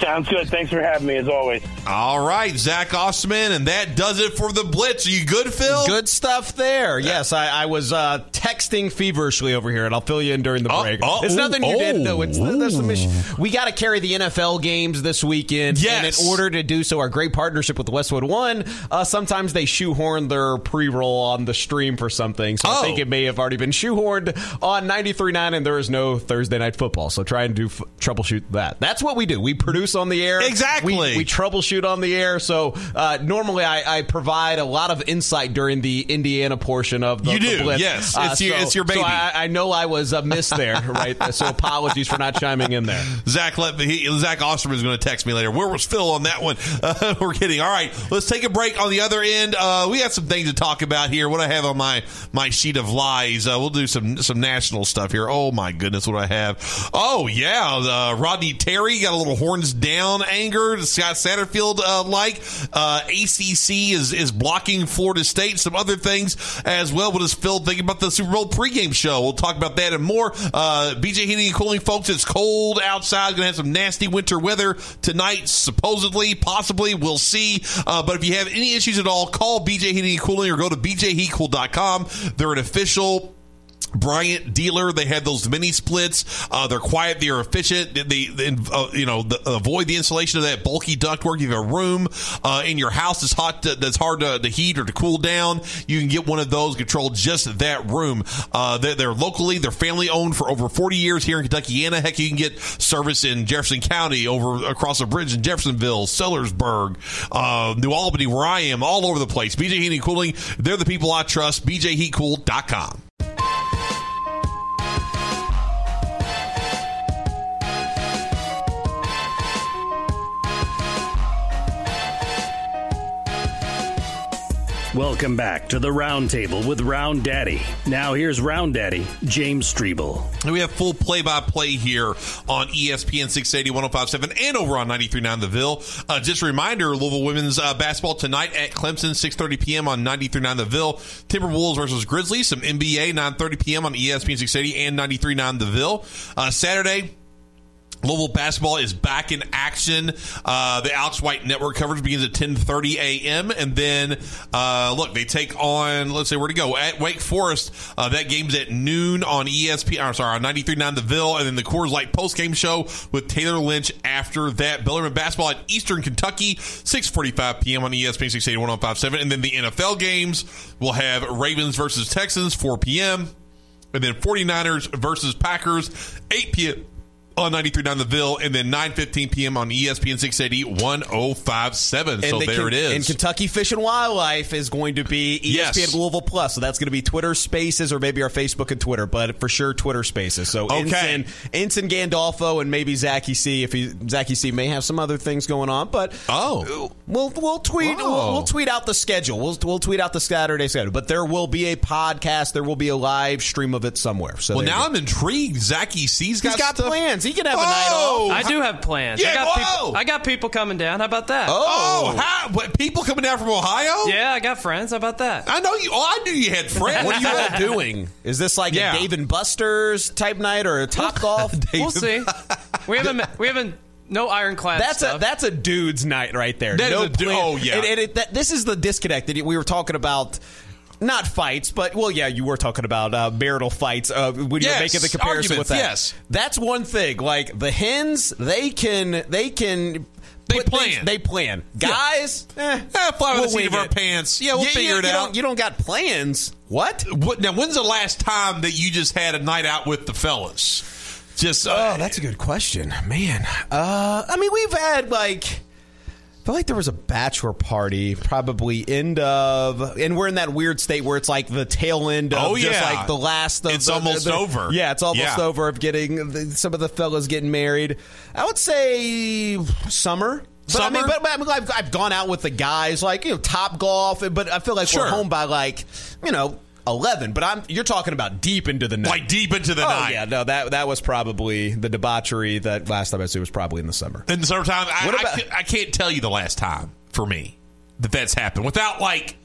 Speaker 11: Sounds good. Thanks for having me, as always.
Speaker 8: All right, Zach Osterman, and that does it for the Blitz. Are you good, Phil?
Speaker 10: Good stuff there. Yes, I, I was uh, texting feverishly over here, and I'll fill you in during the
Speaker 8: Uh,
Speaker 10: break.
Speaker 8: uh,
Speaker 10: it's
Speaker 8: ooh,
Speaker 10: nothing you didn't know. It's
Speaker 8: oh.
Speaker 10: there's some issue. We got to carry the NFL games this weekend.
Speaker 8: Yes.
Speaker 10: And in order to do so, our great partnership with Westwood One, uh, sometimes they shoehorn their pre-roll on the stream for something. So I
Speaker 8: Oh.
Speaker 10: think it may have already been shoehorned on 93.9, and there is no Thursday night football. So try and do f- troubleshoot that. That's what we do. We produce on the air.
Speaker 8: Exactly.
Speaker 10: We, we troubleshoot on the air. So uh, normally I, I provide a lot of insight during the Indiana portion of the
Speaker 8: You
Speaker 10: the
Speaker 8: do,
Speaker 10: Blitz.
Speaker 8: yes.
Speaker 10: Uh,
Speaker 8: It's your-
Speaker 10: so-
Speaker 8: it's your
Speaker 10: so
Speaker 8: baby.
Speaker 10: I, I know I was uh, missed there, (laughs) right? So apologies for not chiming in there.
Speaker 8: Zach, let me, he, Zach Osterman is going to text me later. Where was Phil on that one? (laughs) Uh, we're kidding. All right, let's take a break. On the other end, uh, we got some things to talk about here. What I have on my my sheet of lies, uh, we'll do some some national stuff here. Oh my goodness, what do I have? Oh yeah, uh, Rodney Terry got a little down anger. Scott Satterfield uh, like uh, ACC is is blocking Florida State. Some other things as well. What does Phil think about the Super Bowl pregame show? We'll talk about that and more. Uh, BJ Heating and Cooling, folks. It's cold outside. Going to have some nasty winter weather tonight. Supposedly, possibly, we'll see. Uh, but if you have any issues at all, call BJ Heating and Cooling or go to bjheatcool.com. They're an official Bryant dealer. They have those mini splits. Uh, they're quiet. They're efficient. They, they uh, you know, the, avoid the installation of that bulky ductwork. You have a room uh, in your house that's hot, to, that's hard to, to heat or to cool down. You can get one of those. Control just that room. Uh, they're, they're locally. They're family owned for over 40 years here in Kentucky. Kentuckiana. Heck, you can get service in Jefferson County, over across the bridge in Jeffersonville, Sellersburg, uh, New Albany, where I am, all over the place. BJ Heating and Cooling. They're the people I trust. BJHeatCool.com.
Speaker 2: Welcome back to the Roundtable with Round Daddy. Now here's Round Daddy, James
Speaker 8: Streble. We have full play by play here on ESPN 680 1057 and over on 939 The Ville. Uh, just a reminder Louisville women's uh, basketball tonight at Clemson, 630 p.m. on 939 The Ville. Timberwolves versus Grizzlies, some NBA, 930 p.m. on ESPN 680 and 939 The Ville. Uh, Saturday, Louisville basketball is back in action. Uh, the Alex White Network coverage begins at 10:30 a.m. and then uh, look, they take on let's say where to go at Wake Forest. Uh, that game's at noon on ESPN. I'm sorry, on 93.9 The Ville, and then the Coors Light post game show with Taylor Lynch after that. Bellarmine basketball at Eastern Kentucky, 6:45 p.m. on ESPN 680 1057, and then the NFL games will have Ravens versus Texans 4 p.m. and then 49ers versus Packers 8 p.m on 93.9 The Ville, and then 9.15 p.m. on ESPN 680 1057. So there
Speaker 10: Ken-
Speaker 8: it is.
Speaker 10: And Kentucky Fish and Wildlife is going to be ESPN
Speaker 8: Yes.
Speaker 10: Louisville Plus. So that's going to be Twitter Spaces or maybe our Facebook and Twitter, but for sure Twitter Spaces. So
Speaker 8: Okay.
Speaker 10: Ensign, Ensign Gandolfo and maybe Zachy C. If he Zachy C. may have some other things going on, but
Speaker 8: oh,
Speaker 10: we'll we'll tweet we'll, we'll tweet out the schedule. We'll we'll tweet out the Saturday schedule. But there will be a podcast. There will be a live stream of it somewhere. So
Speaker 8: well, now. I'm intrigued. Zachy C's got,
Speaker 10: He's got
Speaker 8: stuff.
Speaker 10: plans. He can have a night
Speaker 8: Oh!
Speaker 10: off.
Speaker 12: I do have plans.
Speaker 8: Yeah,
Speaker 12: I got
Speaker 8: whoa!
Speaker 12: people. I got people coming down. How about that?
Speaker 8: Oh, oh, how, what, people coming down from Ohio?
Speaker 12: Yeah, I got friends. How about that?
Speaker 8: I know you. Oh, I knew you had friends.
Speaker 10: What are you all doing? (laughs) Is this like
Speaker 8: Yeah.
Speaker 10: a Dave and Buster's type night or a Top (laughs) Golf?
Speaker 12: We'll see. We haven't. We haven't. No ironclad
Speaker 10: That's
Speaker 12: stuff.
Speaker 10: a that's a dude's night right there.
Speaker 8: That
Speaker 10: no
Speaker 8: is a oh, yeah.
Speaker 10: And, and it, that, this is the disconnect that we were talking about not fights, but well, yeah, you were talking about uh, marital fights uh, when you're making the comparison with that.
Speaker 8: yes.
Speaker 10: that's one thing. Like the hens, they can they can.
Speaker 8: They
Speaker 10: put things-
Speaker 8: plan.
Speaker 10: they plan. Guys, eh,
Speaker 8: Eh, fly with
Speaker 10: we'll
Speaker 8: the seat of our pants. Yeah, we'll
Speaker 10: You-
Speaker 8: figure
Speaker 10: you-
Speaker 8: it
Speaker 10: you
Speaker 8: out.
Speaker 10: Don't, you don't got plans. What?
Speaker 8: What now? When's the last time that you just had a night out with the fellas? Just uh,
Speaker 10: Oh, that's a good question, man. Uh, I mean, we've had like. I feel like there was a bachelor party, probably end of, and we're in that weird state where it's like the tail end of
Speaker 8: Oh,
Speaker 10: just
Speaker 8: yeah.
Speaker 10: like the last. Of
Speaker 8: It's
Speaker 10: the-
Speaker 8: almost
Speaker 10: the-
Speaker 8: over.
Speaker 10: Yeah, it's almost
Speaker 8: Yeah.
Speaker 10: over of getting the, some of the fellas getting married. I would say summer. But I mean, but, but I mean, I've, I've gone out with the guys, like you know, top golf, but I feel like
Speaker 8: Sure.
Speaker 10: we're home by like you know eleven. But I'm you're talking about deep into the night,
Speaker 8: like deep into the
Speaker 10: oh,
Speaker 8: night.
Speaker 10: yeah, no, that that was probably the debauchery that last time I see was probably in the summer.
Speaker 8: In the summertime, I,
Speaker 10: What
Speaker 8: I
Speaker 10: about-
Speaker 8: can't- I can't tell you the last time for me that that's happened without like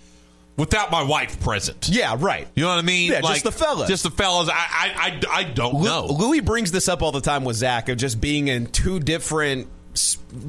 Speaker 8: without my wife present.
Speaker 10: Yeah, right.
Speaker 8: You know what I mean?
Speaker 10: Yeah,
Speaker 8: like,
Speaker 10: just the fellas.
Speaker 8: Just the fellas. I I, I, I don't
Speaker 10: Lu-
Speaker 8: know.
Speaker 10: Louis brings this up all the time with Zach of just being in two different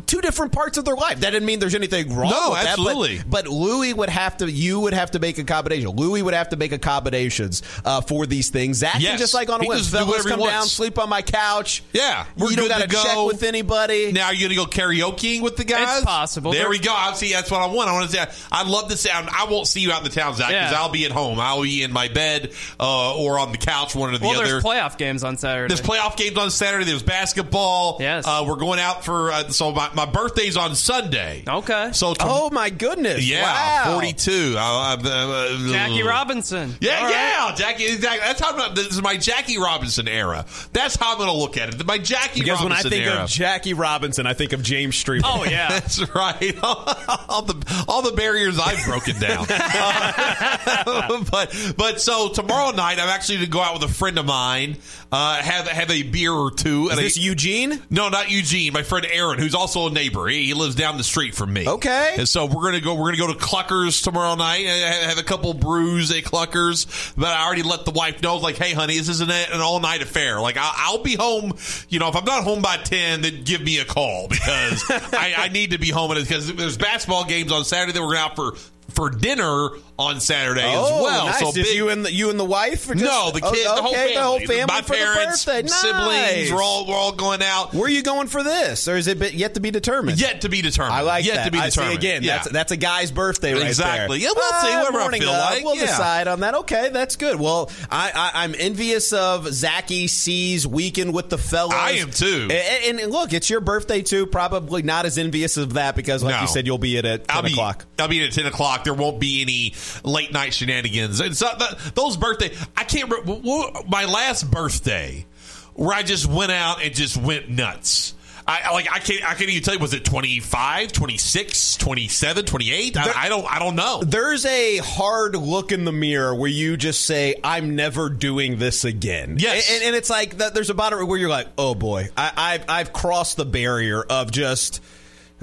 Speaker 10: two different parts of their life. That didn't mean there's anything wrong.
Speaker 8: No,
Speaker 10: with that, but-
Speaker 8: absolutely.
Speaker 10: but, Louis would have to. You would have to make accommodation. Louis would have to make accommodations uh, for these things. Zach
Speaker 8: Yes.
Speaker 10: can just like on a
Speaker 8: He
Speaker 10: whim.
Speaker 8: just do
Speaker 10: Fellas come
Speaker 8: wants.
Speaker 10: down, sleep on my couch.
Speaker 8: Yeah, we're
Speaker 10: you don't
Speaker 8: good
Speaker 10: got
Speaker 8: to
Speaker 10: to check
Speaker 8: go.
Speaker 10: with anybody.
Speaker 8: Now you're going to go karaokeing with the guys.
Speaker 12: It's possible.
Speaker 8: There
Speaker 12: There-
Speaker 8: we go. I see. That's what I want. I want to say. I'd love to sound. I won't see you out in the town, Zach, because
Speaker 12: Yeah.
Speaker 8: I'll be at home. I'll be in my bed uh, or on the couch, one or the
Speaker 12: well,
Speaker 8: other.
Speaker 12: there's playoff games on Saturday.
Speaker 8: There's playoff games on Saturday. There's basketball.
Speaker 12: Yes.
Speaker 8: Uh, we're going out for uh, so my, my birthday's on Sunday.
Speaker 12: Okay.
Speaker 8: So tom-
Speaker 10: oh my goodness!
Speaker 8: yeah,
Speaker 10: Wow.
Speaker 8: 42. Uh, uh, uh,
Speaker 12: Jackie Robinson.
Speaker 8: Yeah,
Speaker 12: All right.
Speaker 8: yeah, Jackie. Exactly. That's how I'm, gonna- this is my Jackie Robinson era. That's how I'm going to look at it. My Jackie
Speaker 10: Because when I
Speaker 8: Robinson
Speaker 10: think
Speaker 8: era.
Speaker 10: of Jackie Robinson, I think of James Street.
Speaker 12: Oh yeah. (laughs)
Speaker 8: That's right. (laughs) all the all the barriers I've broken down. Uh, (laughs) but but so tomorrow night I'm actually going to go out with a friend of mine, uh, have have a beer or two.
Speaker 10: Is this
Speaker 8: a,
Speaker 10: Eugene?
Speaker 8: No, not Eugene. My friend Aaron, who's also a neighbor. He, he lives down the street from me.
Speaker 10: Okay.
Speaker 8: And so we're gonna go. We're gonna go to Cluckers tomorrow night. and Have a couple brews at Cluckers. But I already let the wife know, like, hey, honey, this isn't an all night affair. Like, I'll, I'll be home. You know, if I'm not home by ten, then give me a call because (laughs) I, I need to be home. Because there's basketball games on Saturday. That we're going out for for dinner on Saturday
Speaker 10: oh,
Speaker 8: as well.
Speaker 10: Nice.
Speaker 8: So
Speaker 10: Is
Speaker 8: big,
Speaker 10: you and the, you and the wife? Or just-
Speaker 8: no, the
Speaker 10: Oh,
Speaker 8: kid, the whole
Speaker 10: okay, the whole family
Speaker 8: my
Speaker 10: for
Speaker 8: parents,
Speaker 10: the birthday.
Speaker 8: siblings,
Speaker 10: Nice.
Speaker 8: we're all we're all going out.
Speaker 10: Where are you going for this, or is it yet to be determined?
Speaker 8: Yet to be determined.
Speaker 10: I like
Speaker 8: Yet
Speaker 10: that.
Speaker 8: to be
Speaker 10: I see,
Speaker 8: determined.
Speaker 10: again,
Speaker 8: Yeah.
Speaker 10: that's that's a guy's birthday right
Speaker 8: Exactly.
Speaker 10: there.
Speaker 8: Yeah, we'll see,
Speaker 10: Ah,
Speaker 8: whatever I
Speaker 10: morning
Speaker 8: feel
Speaker 10: of.
Speaker 8: like.
Speaker 10: We'll
Speaker 8: Yeah.
Speaker 10: decide on that. Okay, that's good. Well, I, I, I'm envious of Zachy C's weekend with the fellas.
Speaker 8: I am too.
Speaker 10: And, and look, it's your birthday too. Probably not as envious of that because, like
Speaker 8: No.
Speaker 10: you said, you'll be at at 10
Speaker 8: I'll be,
Speaker 10: o'clock.
Speaker 8: I'll be at ten o'clock. There won't be any late night shenanigans. And so th- those birthday, I can't. remember My last birthday, where I just went out and just went nuts. I like. I can't. I can't even tell you. Was it 25, 26, 27, 28? I, I don't. I don't know.
Speaker 10: There's a hard look in the mirror where you just say, "I'm never doing this again."
Speaker 8: Yes.
Speaker 10: and, and it's like that, there's a it where you're like, "Oh boy, I, I've I've crossed the barrier of just."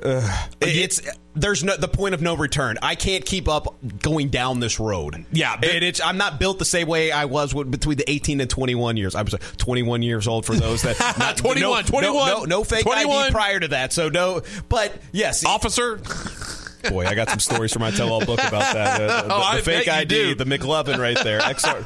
Speaker 10: Uh, it's there's no the point of no return. I can't keep up going down this road.
Speaker 8: Yeah, but-
Speaker 10: and it's I'm not built the same way I was with, between the 18 and 21 years. I was uh, 21 years old for those that (laughs) not,
Speaker 8: 21,
Speaker 10: no,
Speaker 8: 21,
Speaker 10: no, no, no fake
Speaker 8: 21.
Speaker 10: ID prior to that. So no, but yes,
Speaker 8: Officer.
Speaker 10: Boy, I got some stories for my tell-all book about that. Uh, the, (laughs)
Speaker 8: Oh,
Speaker 10: the
Speaker 8: I
Speaker 10: fake ID,
Speaker 8: do.
Speaker 10: the McLovin right there. XR.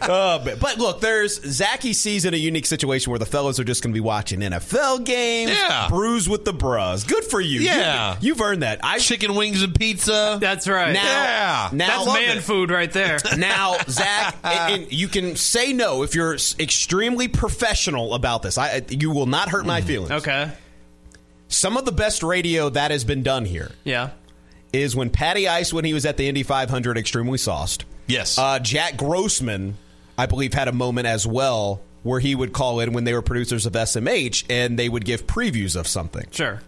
Speaker 10: Uh, but, but look, there's Zachy sees in a unique situation where the fellas are just going to be watching NFL games.
Speaker 8: Yeah.
Speaker 10: Bruise with the bras. Good for you.
Speaker 8: Yeah.
Speaker 10: You, have earned that. I
Speaker 8: Chicken wings and pizza.
Speaker 12: That's right.
Speaker 10: now.
Speaker 8: Yeah.
Speaker 10: Now,
Speaker 12: That's man food right there. (laughs)
Speaker 10: now, Zach, and, and you can say no if you're extremely professional about this. I, you will not hurt my feelings.
Speaker 12: Okay.
Speaker 10: Some of the best radio that has been done here
Speaker 12: Yeah.
Speaker 10: Is when Patty Ice, when he was at the Indy 500, extremely sauced.
Speaker 8: Yes.
Speaker 10: Uh, Jack Grossman, I believe, had a moment as well where he would call in when they were producers of SMH and they would give previews of something.
Speaker 12: Sure.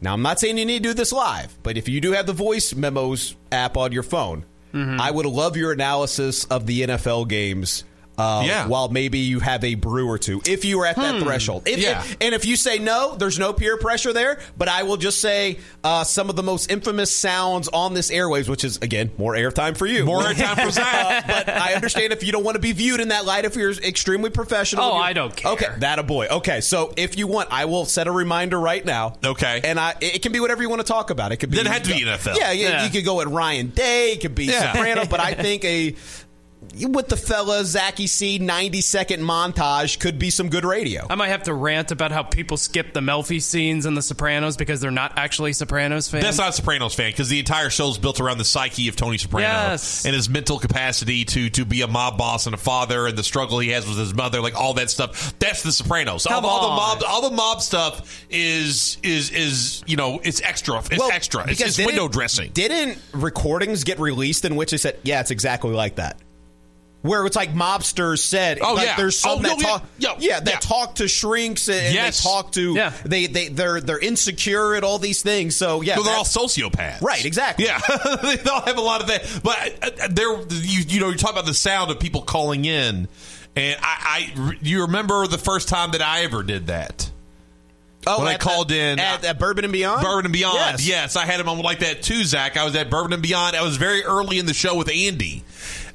Speaker 10: Now, I'm not saying you need to do this live, but if you do have the voice memos app on your phone, I would love your analysis of the NFL games Uh,
Speaker 8: Yeah.
Speaker 10: While maybe you have a brew or two, if you are at that
Speaker 8: Hmm.
Speaker 10: threshold. If,
Speaker 8: Yeah.
Speaker 10: if- and if you say no, there's no peer pressure there. But I will just say uh, some of the most infamous sounds on this airwaves, which is again more airtime for you,
Speaker 8: More airtime for (laughs) Zach.
Speaker 10: Uh, but I understand if you don't want to be viewed in that light, if you're extremely professional.
Speaker 12: Oh, I don't care.
Speaker 10: Okay, that a boy. Okay, so if you want, I will set a reminder right now.
Speaker 8: Okay.
Speaker 10: and I it can be whatever you want to talk about. It could be
Speaker 8: Doesn't have to be NFL.
Speaker 10: Yeah, yeah,
Speaker 12: Yeah.
Speaker 10: you could go at Ryan Day. It could be
Speaker 8: Yeah.
Speaker 10: Soprano, but I (laughs) think a with the fella Zachy C ninety second montage could be some good radio.
Speaker 12: I might have to rant about how people skip the Melfi scenes in The Sopranos because they're not actually Sopranos fans.
Speaker 8: That's not a Sopranos fan because the entire show is built around the psyche of Tony Soprano
Speaker 12: Yes.
Speaker 8: and his mental capacity to to be a mob boss and a father and the struggle he has with his mother, like all that stuff. That's the Sopranos. All,
Speaker 12: Come
Speaker 8: the- all the mob, all the mob stuff is is is you know it's extra. It's extra. It's, it's window dressing.
Speaker 10: Didn't recordings get released in which they said, "Yeah, it's exactly like that." Where it's like mobsters said,
Speaker 8: Oh,
Speaker 10: like
Speaker 8: yeah.
Speaker 10: there's some
Speaker 8: Oh,
Speaker 10: that
Speaker 8: no, yeah.
Speaker 10: talk,
Speaker 8: Yeah.
Speaker 10: yeah, that
Speaker 8: Yeah.
Speaker 10: talk to shrinks and
Speaker 8: Yes.
Speaker 10: they talk to,
Speaker 12: Yeah.
Speaker 10: they they they're they're insecure at all these things. So yeah,
Speaker 8: No, they're all sociopaths.
Speaker 10: Right, exactly.
Speaker 8: Yeah, (laughs) they all have a lot of that. But uh, there, you, you know, you talk about the sound of people calling in, and I, I, you remember the first time that I ever did that.
Speaker 10: Oh,
Speaker 8: when I called
Speaker 10: the-
Speaker 8: in
Speaker 10: at, at Bourbon and Beyond,
Speaker 8: Bourbon and Beyond.
Speaker 10: Yes.
Speaker 8: Yes. I had him on like that too, Zach. I was at Bourbon and Beyond. I was very early in the show with Andy.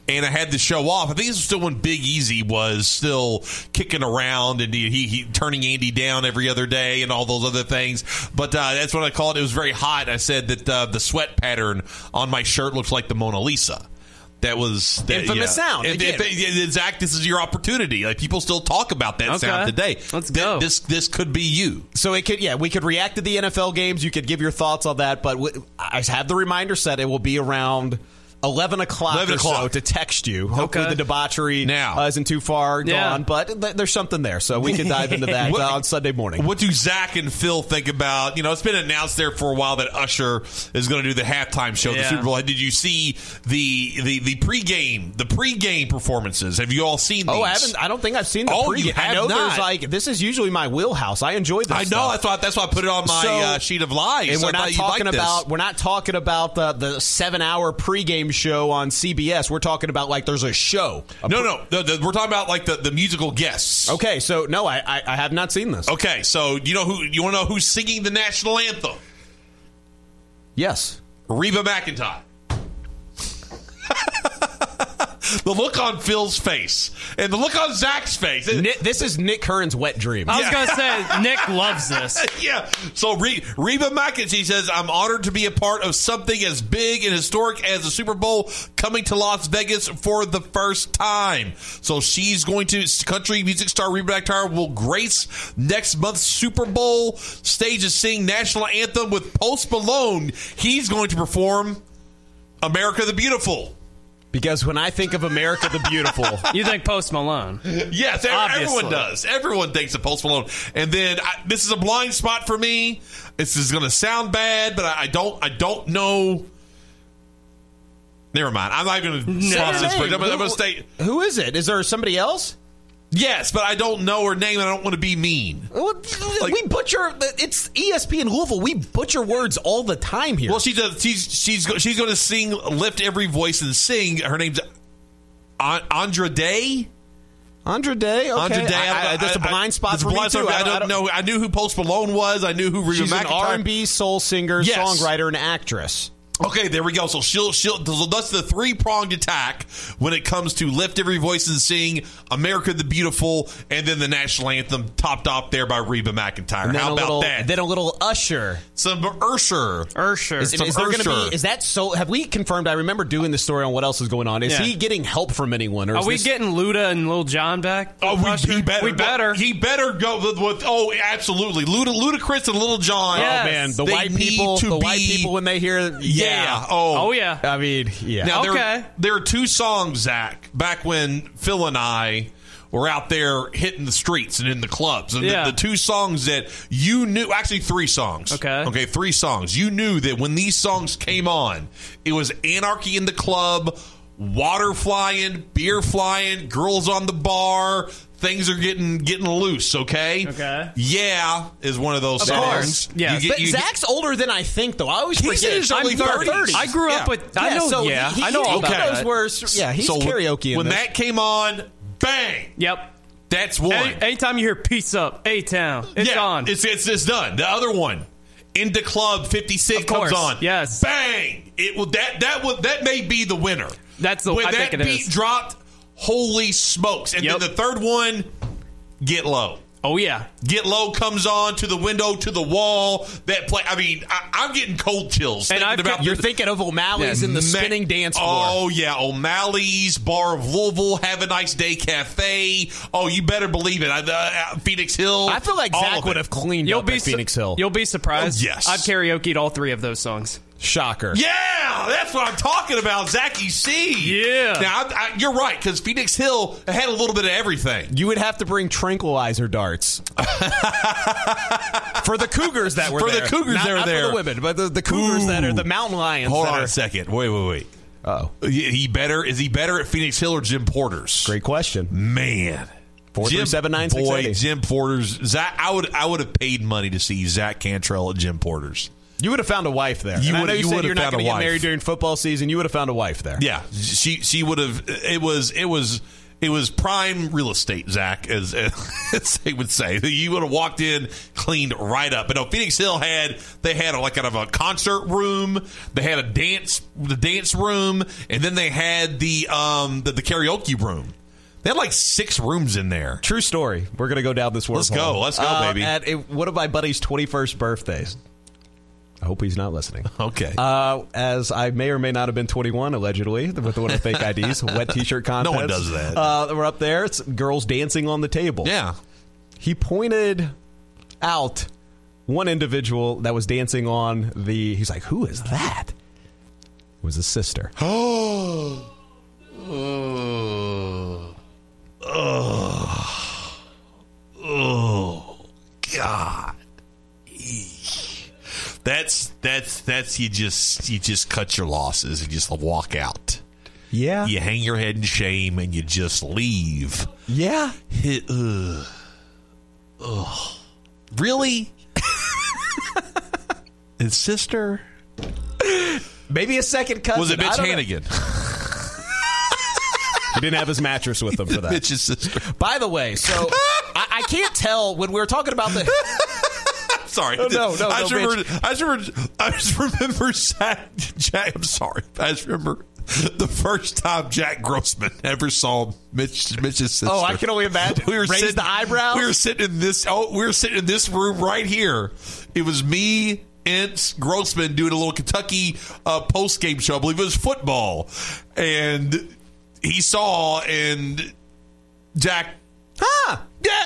Speaker 8: And I had the show off. I think this was still when Big Easy was still kicking around and he, he, he turning Andy down every other day and all those other things. But uh, that's what I called it. It was very hot. I said that uh, the sweat pattern on my shirt looks like the Mona Lisa. That was that,
Speaker 10: Infamous
Speaker 8: yeah.
Speaker 10: sound,
Speaker 8: And,
Speaker 10: again.
Speaker 8: if- Zach, this is your opportunity. Like people still talk about that
Speaker 12: Okay.
Speaker 8: sound today.
Speaker 12: Let's go.
Speaker 8: This this could be you.
Speaker 10: So it could, yeah, we could react to the NFL games. You could give your thoughts on that, but w- I have the reminder set. It will be around. 11 o'clock
Speaker 8: 11
Speaker 10: or so to text you. Hopefully
Speaker 12: Okay.
Speaker 10: the debauchery
Speaker 8: Now.
Speaker 10: uh, isn't too far
Speaker 12: Yeah.
Speaker 10: gone, but th- there's something there. So we can (laughs) dive into that
Speaker 8: What-
Speaker 10: uh, on Sunday morning.
Speaker 8: What do Zach and Phil think about? You know, it's been announced there for a while that Usher is going to do the halftime show, the Super Bowl. Did you see the the the pregame the pregame performances? Have you all seen? These?
Speaker 10: Oh, I haven't. I don't think I've seen the
Speaker 8: Oh,
Speaker 10: pregame.
Speaker 8: you
Speaker 10: I know
Speaker 8: not.
Speaker 10: there's like this is usually my wheelhouse. I enjoy this.
Speaker 8: I know
Speaker 10: stuff.
Speaker 8: that's why that's why I put it on my
Speaker 10: So-
Speaker 8: uh, sheet of lies.
Speaker 10: And
Speaker 8: So
Speaker 10: we're not talking
Speaker 8: like this.
Speaker 10: about we're not talking about the the seven hour pregame show on CBS. We're talking about like there's a show. A
Speaker 8: No, no, no, the- we're talking about like the, the musical guests.
Speaker 10: Okay, so no, I, I I have not seen this.
Speaker 8: Okay, so you know who you want to know who's singing the national anthem?
Speaker 10: Yes.
Speaker 8: Reba McEntire. The look on Phil's face and the look on Zach's face.
Speaker 10: Nick, this is Nick Curran's wet dream.
Speaker 12: I was going to say, (laughs) Nick loves this.
Speaker 8: yeah. So Re- Reba McEntire says, "I'm honored to be a part of something as big and historic as the Super Bowl coming to Las Vegas for the first time." So she's going to country music star Reba McEntire will grace next month's Super Bowl stage to sing national anthem with Post Malone. He's going to perform "America the Beautiful."
Speaker 10: Because when I think of America the Beautiful, (laughs)
Speaker 12: You think Post Malone?
Speaker 8: Yes,
Speaker 12: Obviously.
Speaker 8: everyone does. Everyone thinks of Post Malone. And then I, this is a blind spot for me. This is going to sound bad, but I, I don't. I don't know. Never mind. I'm not going to cross this bridge. I'm, going to stay.
Speaker 10: who is it? Is there somebody else?
Speaker 8: Yes, but I don't know her name. and I don't want to be mean. Like-
Speaker 10: we butcher. It's ESP in Louisville. We butcher words all the time here.
Speaker 8: Well, she's a, she's she's she's going to sing, lift every voice and sing. Her name's An- Andra Day.
Speaker 10: Andra Day. Okay,
Speaker 8: Andra Day.
Speaker 10: I, I, that's a blind spot
Speaker 8: a
Speaker 10: for
Speaker 8: blind
Speaker 10: me too.
Speaker 8: spot. I don't, know. I knew who Post Malone was. I knew who Reba
Speaker 10: She's an R&B soul singer,
Speaker 8: Yes.
Speaker 10: songwriter, and actress.
Speaker 8: Okay, there we go. So she'll she'll so that's the three pronged attack when it comes to lift every voice and sing "America the Beautiful" and then the national anthem topped off there by Reba
Speaker 10: McEntire. Then
Speaker 8: How
Speaker 10: a
Speaker 8: about
Speaker 10: little,
Speaker 8: that?
Speaker 10: Then a little Usher.
Speaker 8: Some Ursher.
Speaker 12: Ursher.
Speaker 10: Is,
Speaker 8: Some
Speaker 10: is there going to be? Is that so? Have we confirmed? I remember doing the story on what else is going on. Is
Speaker 12: Yeah.
Speaker 10: he getting help from anyone? Or
Speaker 12: Are
Speaker 10: is
Speaker 12: we
Speaker 10: this-
Speaker 12: getting Luda and Lil Jon back?
Speaker 8: Oh, we, he better.
Speaker 12: We better.
Speaker 8: He better go with. with oh, absolutely. Luda, Ludacris and Little John.
Speaker 12: Oh, yes.
Speaker 10: Oh man, the white people.
Speaker 8: to
Speaker 10: The white people when they hear, yeah.
Speaker 8: Yeah. Oh.
Speaker 12: oh, yeah.
Speaker 10: I mean, yeah.
Speaker 8: Now there,
Speaker 12: Okay.
Speaker 8: there are two songs, Zach, back when Phil and I were out there hitting the streets and in the clubs. And the- the, two songs that you knew, actually three songs.
Speaker 12: Okay.
Speaker 8: Okay, three songs. You knew that when these songs came on, it was Anarchy in the Club, water flying, beer flying, girls on the bar. Things are getting getting loose, okay?
Speaker 12: Okay.
Speaker 8: Yeah, is one of those
Speaker 12: Of
Speaker 8: songs.
Speaker 12: course. Yeah.
Speaker 8: You get-
Speaker 10: But
Speaker 8: you-
Speaker 10: Zach's older than I think, though. I always
Speaker 8: He's
Speaker 10: forget.
Speaker 8: in his
Speaker 10: I'm
Speaker 8: early 30s.
Speaker 12: I grew up
Speaker 8: Yeah.
Speaker 12: with. I
Speaker 10: Yeah,
Speaker 12: know.
Speaker 10: so
Speaker 12: yeah,
Speaker 10: he-
Speaker 12: I know
Speaker 10: he-
Speaker 12: all
Speaker 10: he
Speaker 12: about
Speaker 10: knows words. Yeah, he's
Speaker 8: so
Speaker 10: karaoke. in
Speaker 8: when
Speaker 10: this.
Speaker 8: that came on Bang.
Speaker 12: Yep.
Speaker 8: That's one.
Speaker 12: Any, anytime you hear "Peace Up," A Town, it's
Speaker 8: yeah,
Speaker 12: on.
Speaker 8: It's, it's it's done. The other one, into Club Fifty Six comes on.
Speaker 12: yes.
Speaker 8: Bang. It will that that would that may be the winner.
Speaker 12: That's the
Speaker 8: when
Speaker 12: I
Speaker 8: that
Speaker 12: think it
Speaker 8: beat
Speaker 12: is.
Speaker 8: dropped. Holy smokes! And
Speaker 12: Yep.
Speaker 8: then the third one, get low.
Speaker 12: Oh yeah.
Speaker 8: Get low comes on to the window to the wall. That play. I mean, I, I'm getting cold chills.
Speaker 12: And
Speaker 8: thinking
Speaker 12: I've
Speaker 8: about
Speaker 12: kept-
Speaker 10: You're
Speaker 8: the-
Speaker 10: thinking of O'Malley's in the
Speaker 8: Ma-
Speaker 10: spinning dance floor.
Speaker 8: Oh yeah, O'Malley's Bar of Louisville, Have a Nice Day Cafe. Oh, you better believe it. Uh, uh, Phoenix Hill.
Speaker 10: I feel like
Speaker 8: all
Speaker 10: Zach would
Speaker 8: it.
Speaker 10: have cleaned
Speaker 12: You'll
Speaker 10: up
Speaker 12: be
Speaker 10: at
Speaker 12: su-
Speaker 10: Phoenix Hill.
Speaker 12: You'll be surprised.
Speaker 8: Oh, yes.
Speaker 12: I've karaokeed all three of those songs.
Speaker 10: Shocker.
Speaker 8: Yeah, that's what I'm talking about, Zachy C.
Speaker 12: Yeah.
Speaker 8: Now I, I, you're right because Phoenix Hill had a little bit of everything.
Speaker 10: You would have to bring tranquilizer darts (laughs) for the Cougars that were
Speaker 8: For the. Cougars
Speaker 10: not,
Speaker 8: that were
Speaker 10: not
Speaker 8: there.
Speaker 10: For the women, but the, the Cougars that are the Mountain Lions.
Speaker 8: Hold
Speaker 10: that
Speaker 8: on
Speaker 10: are,
Speaker 8: a second. Wait, wait, wait.
Speaker 10: Oh,
Speaker 8: He better is he better at Phoenix Hill or Jim Porter's?
Speaker 10: great question.
Speaker 8: Man.
Speaker 10: Four
Speaker 8: Jim,
Speaker 10: seven nine six
Speaker 8: boy. Jim Porter's. Zach, I would, I would have paid money to see Zach Cantrell at Jim Porter's.
Speaker 10: You would have found a wife there.
Speaker 8: You would-
Speaker 10: you,
Speaker 8: you
Speaker 10: said you're
Speaker 8: have
Speaker 10: not going to get married during football season. You would have found a wife there.
Speaker 8: Yeah, she, she would have. It was, it was, it was prime real estate, Zach, as, (laughs) as they would say. You would have walked in, cleaned right up. But no, Phoenix Hill had they had a, like kind of a concert room. They had a dance, the dance room, and then they had the um the, the karaoke room. They had like six rooms in there.
Speaker 10: True story. We're going to go down this wormhole.
Speaker 8: Let's go. Let's go,
Speaker 10: Uh,
Speaker 8: baby.
Speaker 10: At a, one of my buddy's 21st birthdays. I hope he's not listening. (laughs)
Speaker 8: Okay.
Speaker 10: Uh, as I may or may not have been 21, allegedly, with the one of the fake IDs, wet (laughs) T-shirt contest.
Speaker 8: No one does that.
Speaker 10: Uh, we're up there. It's girls dancing on the table.
Speaker 8: yeah.
Speaker 10: He pointed out one individual that was dancing on the. He's like, "Who is that?" It was his sister. (gasps)
Speaker 8: Oh. Oh. Oh. Oh. God. That's that's that's you just you just cut your losses and just walk out.
Speaker 10: Yeah.
Speaker 8: You hang your head in shame and you just leave.
Speaker 10: Yeah.
Speaker 8: Ugh. Ugh. Really? (laughs) His sister?
Speaker 10: Maybe a second cousin.
Speaker 8: Was it Mitch. Hannigan? (laughs)
Speaker 10: He didn't have his mattress with him for that.
Speaker 8: Mitch's sister.
Speaker 10: By the way, so I, I can't tell when we were talking about the. (laughs)
Speaker 8: sorry.
Speaker 10: Oh, no, no,
Speaker 8: I just
Speaker 10: no,
Speaker 8: remember. I just remember. I just remember Jack. Jack I'm sorry. I just remember the first time Jack Grossman ever saw Mitch. Mitch's sister.
Speaker 10: Oh, I can only imagine.
Speaker 8: We were
Speaker 10: Raised
Speaker 8: sitting,
Speaker 10: the eyebrows?
Speaker 8: We were sitting in this. Oh, we were sitting in this room right here. It was me. Ince Grossman doing a little Kentucky uh, post game show. I believe it was football, and he saw and Jack.
Speaker 10: Huh?
Speaker 8: Yeah,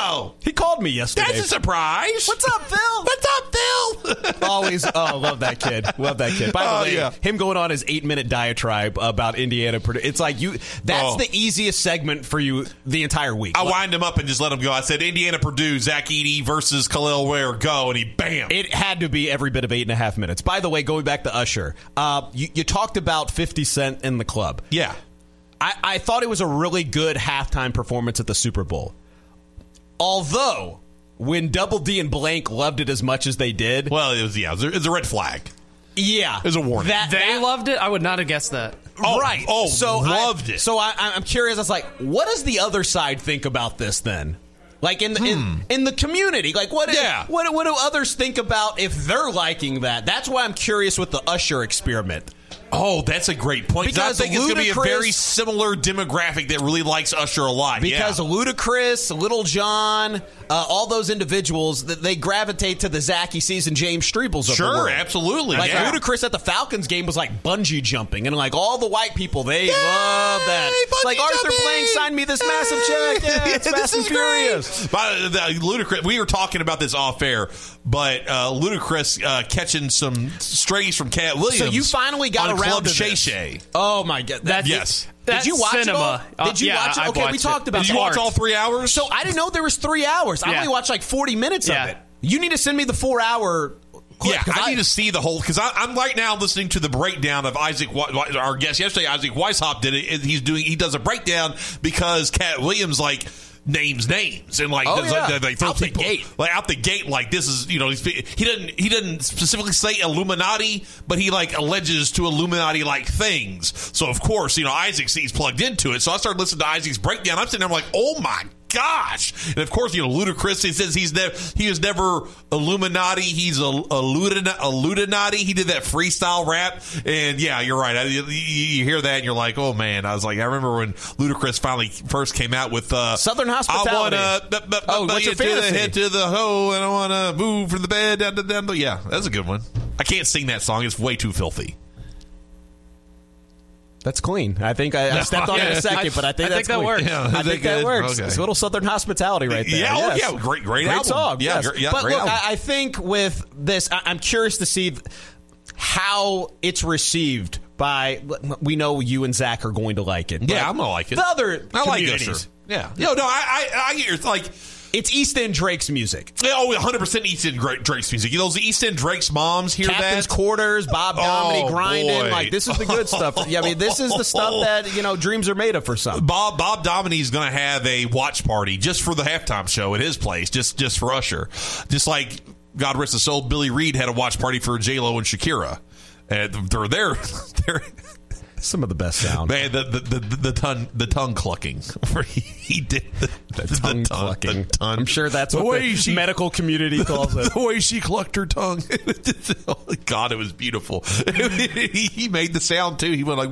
Speaker 8: no,
Speaker 10: He called me yesterday.
Speaker 8: that's a surprise.
Speaker 10: What's up, Phil? (laughs)
Speaker 8: What's up, Phil? (laughs)
Speaker 10: Always, oh, love that kid. Love that kid. By the
Speaker 8: Oh,
Speaker 10: way,
Speaker 8: yeah.
Speaker 10: him going on his eight minute diatribe about Indiana Purdue. It's like you. That's
Speaker 8: Oh.
Speaker 10: the easiest segment for you the entire week.
Speaker 8: I wind him up and just let him go. I said Indiana Purdue, Zach Edey versus Kel'el Ware, go, and he bam.
Speaker 10: It had to be every bit of eight and a half minutes. By the way, going back to Usher, uh, you, you talked about 50 Cent in the club.
Speaker 8: yeah.
Speaker 10: I, I thought it was a really good halftime performance at the Super Bowl. Although, when Double D and Blank loved it as much as they did,
Speaker 8: Well, it was yeah, it was a, it a red flag.
Speaker 10: yeah,
Speaker 8: It was a warning.
Speaker 10: That,
Speaker 12: They
Speaker 10: that-
Speaker 12: loved it. I would not have guessed that.
Speaker 8: Oh,
Speaker 10: right.
Speaker 8: oh,
Speaker 10: so
Speaker 8: loved
Speaker 10: I,
Speaker 8: it.
Speaker 10: So I, I'm curious. I was like, what does the other side think about this then? Like in the in, in the community, like what?
Speaker 8: Hmm. Yeah.
Speaker 10: What, what do others think about if they're liking that? That's why I'm curious with the Usher experiment.
Speaker 8: Oh, that's a great point.
Speaker 10: Because
Speaker 8: I think it's going to be a very similar demographic that really likes Usher a lot.
Speaker 10: Because
Speaker 8: yeah.
Speaker 10: Ludacris, Little John, uh, all those individuals, they gravitate to the Zachy and James Strebles of the
Speaker 8: Sure, absolutely,
Speaker 10: Like
Speaker 8: yeah.
Speaker 10: Ludacris at the Falcons game was like bungee jumping, and like all the white people, they love that. like Arthur
Speaker 8: jumping!
Speaker 10: Blank signed me this massive check. Yeah, it's (laughs)
Speaker 8: This
Speaker 10: Fast and
Speaker 8: is
Speaker 10: Furious.
Speaker 8: great. By the, Ludacris, we were talking about this off air, but uh, Ludacris uh, catching some strays from Katt Williams.
Speaker 10: So you finally got
Speaker 8: on
Speaker 10: around
Speaker 8: Club
Speaker 10: to
Speaker 8: Shay. Shay.
Speaker 10: Oh my god! That,
Speaker 8: Yes.
Speaker 10: Did you watch
Speaker 12: cinema.
Speaker 10: it all?
Speaker 12: Uh,
Speaker 10: Did you
Speaker 12: yeah,
Speaker 10: watch it?
Speaker 12: I've
Speaker 10: Okay, we talked
Speaker 12: it.
Speaker 10: about
Speaker 8: Did you
Speaker 10: that.
Speaker 8: watch all three hours?
Speaker 10: So I didn't know there was three hours. I
Speaker 12: Yeah.
Speaker 10: only watched like forty minutes
Speaker 12: Yeah.
Speaker 10: of it. You need to send me the four hour. clip,
Speaker 8: Yeah,
Speaker 10: 'cause
Speaker 8: I, need to see the whole because I'm right now listening to the breakdown of Isaac. Wi- Wi- Our guest yesterday, Isaac Weishaupt did it. and He's doing he does a breakdown because Katt Williams like names names and like,
Speaker 10: Oh, yeah.
Speaker 8: like, they throw
Speaker 10: Out the gate.
Speaker 8: like out the gate like this is you know he's, he doesn't he doesn't specifically say Illuminati but he like alleges to Illuminati like things so of course you know Isaac sees plugged into it so I started listening to Isaac's breakdown I'm sitting there I'm like oh my gosh and of course you know Ludacris he says he's never he was never Illuminati he's a, a, Ludina, a Ludinati he did that freestyle rap and yeah you're right I, you, you hear that and you're like oh man I was like I remember when Ludacris finally first came out with uh,
Speaker 10: Southern Hospitality.
Speaker 8: I want to
Speaker 10: Oh, what's your
Speaker 8: to the head to the hoe, and I want to move from the bed down to down. The, yeah, that's a good one. I can't sing that song; it's way too filthy.
Speaker 10: That's clean. I think I, I (laughs) stepped on it a second, but I think
Speaker 12: I think that
Speaker 10: clean.
Speaker 12: works.
Speaker 8: Yeah,
Speaker 10: I think
Speaker 8: that
Speaker 10: works.
Speaker 8: Okay.
Speaker 10: It's a little Southern hospitality right there.
Speaker 8: Yeah, oh,
Speaker 10: yes.
Speaker 8: yeah, great- great album.
Speaker 10: song.
Speaker 8: Yeah,
Speaker 10: yes.
Speaker 8: gr- yeah,
Speaker 10: but
Speaker 8: great
Speaker 10: look,
Speaker 8: album.
Speaker 10: I, I think with this, I, I'm curious to see how it's received by. We know you and Zach are going to like it.
Speaker 8: Yeah, I'm gonna like it.
Speaker 10: The other,
Speaker 8: I like Usher. Yeah, no, no, I, I, I get your like.
Speaker 10: It's East End Drake's music.
Speaker 8: Oh, 100 percent East End Drake's music. Those East End Drake's moms hear
Speaker 10: Captain's
Speaker 8: that.
Speaker 10: quarters, Bob Dominy
Speaker 8: Oh,
Speaker 10: grinding.
Speaker 8: boy.
Speaker 10: Like this is the good stuff. Yeah, I mean this is the stuff (laughs) that you know dreams are made of for some.
Speaker 8: Bob Bob Dominy's going to have a watch party just for the halftime show at his place, just just for Usher, just like God rest his soul, Billy Reed had a watch party for J Lo and Shakira, uh, and they're there. (laughs) They're,
Speaker 10: Some of the best sound.
Speaker 8: Man, the the, the, the tongue the tongue clucking (laughs) he, did the, the,
Speaker 10: tongue clucking.
Speaker 8: the tongue.
Speaker 10: I'm sure that's
Speaker 8: the
Speaker 10: what
Speaker 8: way
Speaker 10: the
Speaker 8: she
Speaker 10: medical community calls it. (laughs)
Speaker 8: the way she clucked her tongue. (laughs) oh, God, it was beautiful. he, he made the sound too. He went like,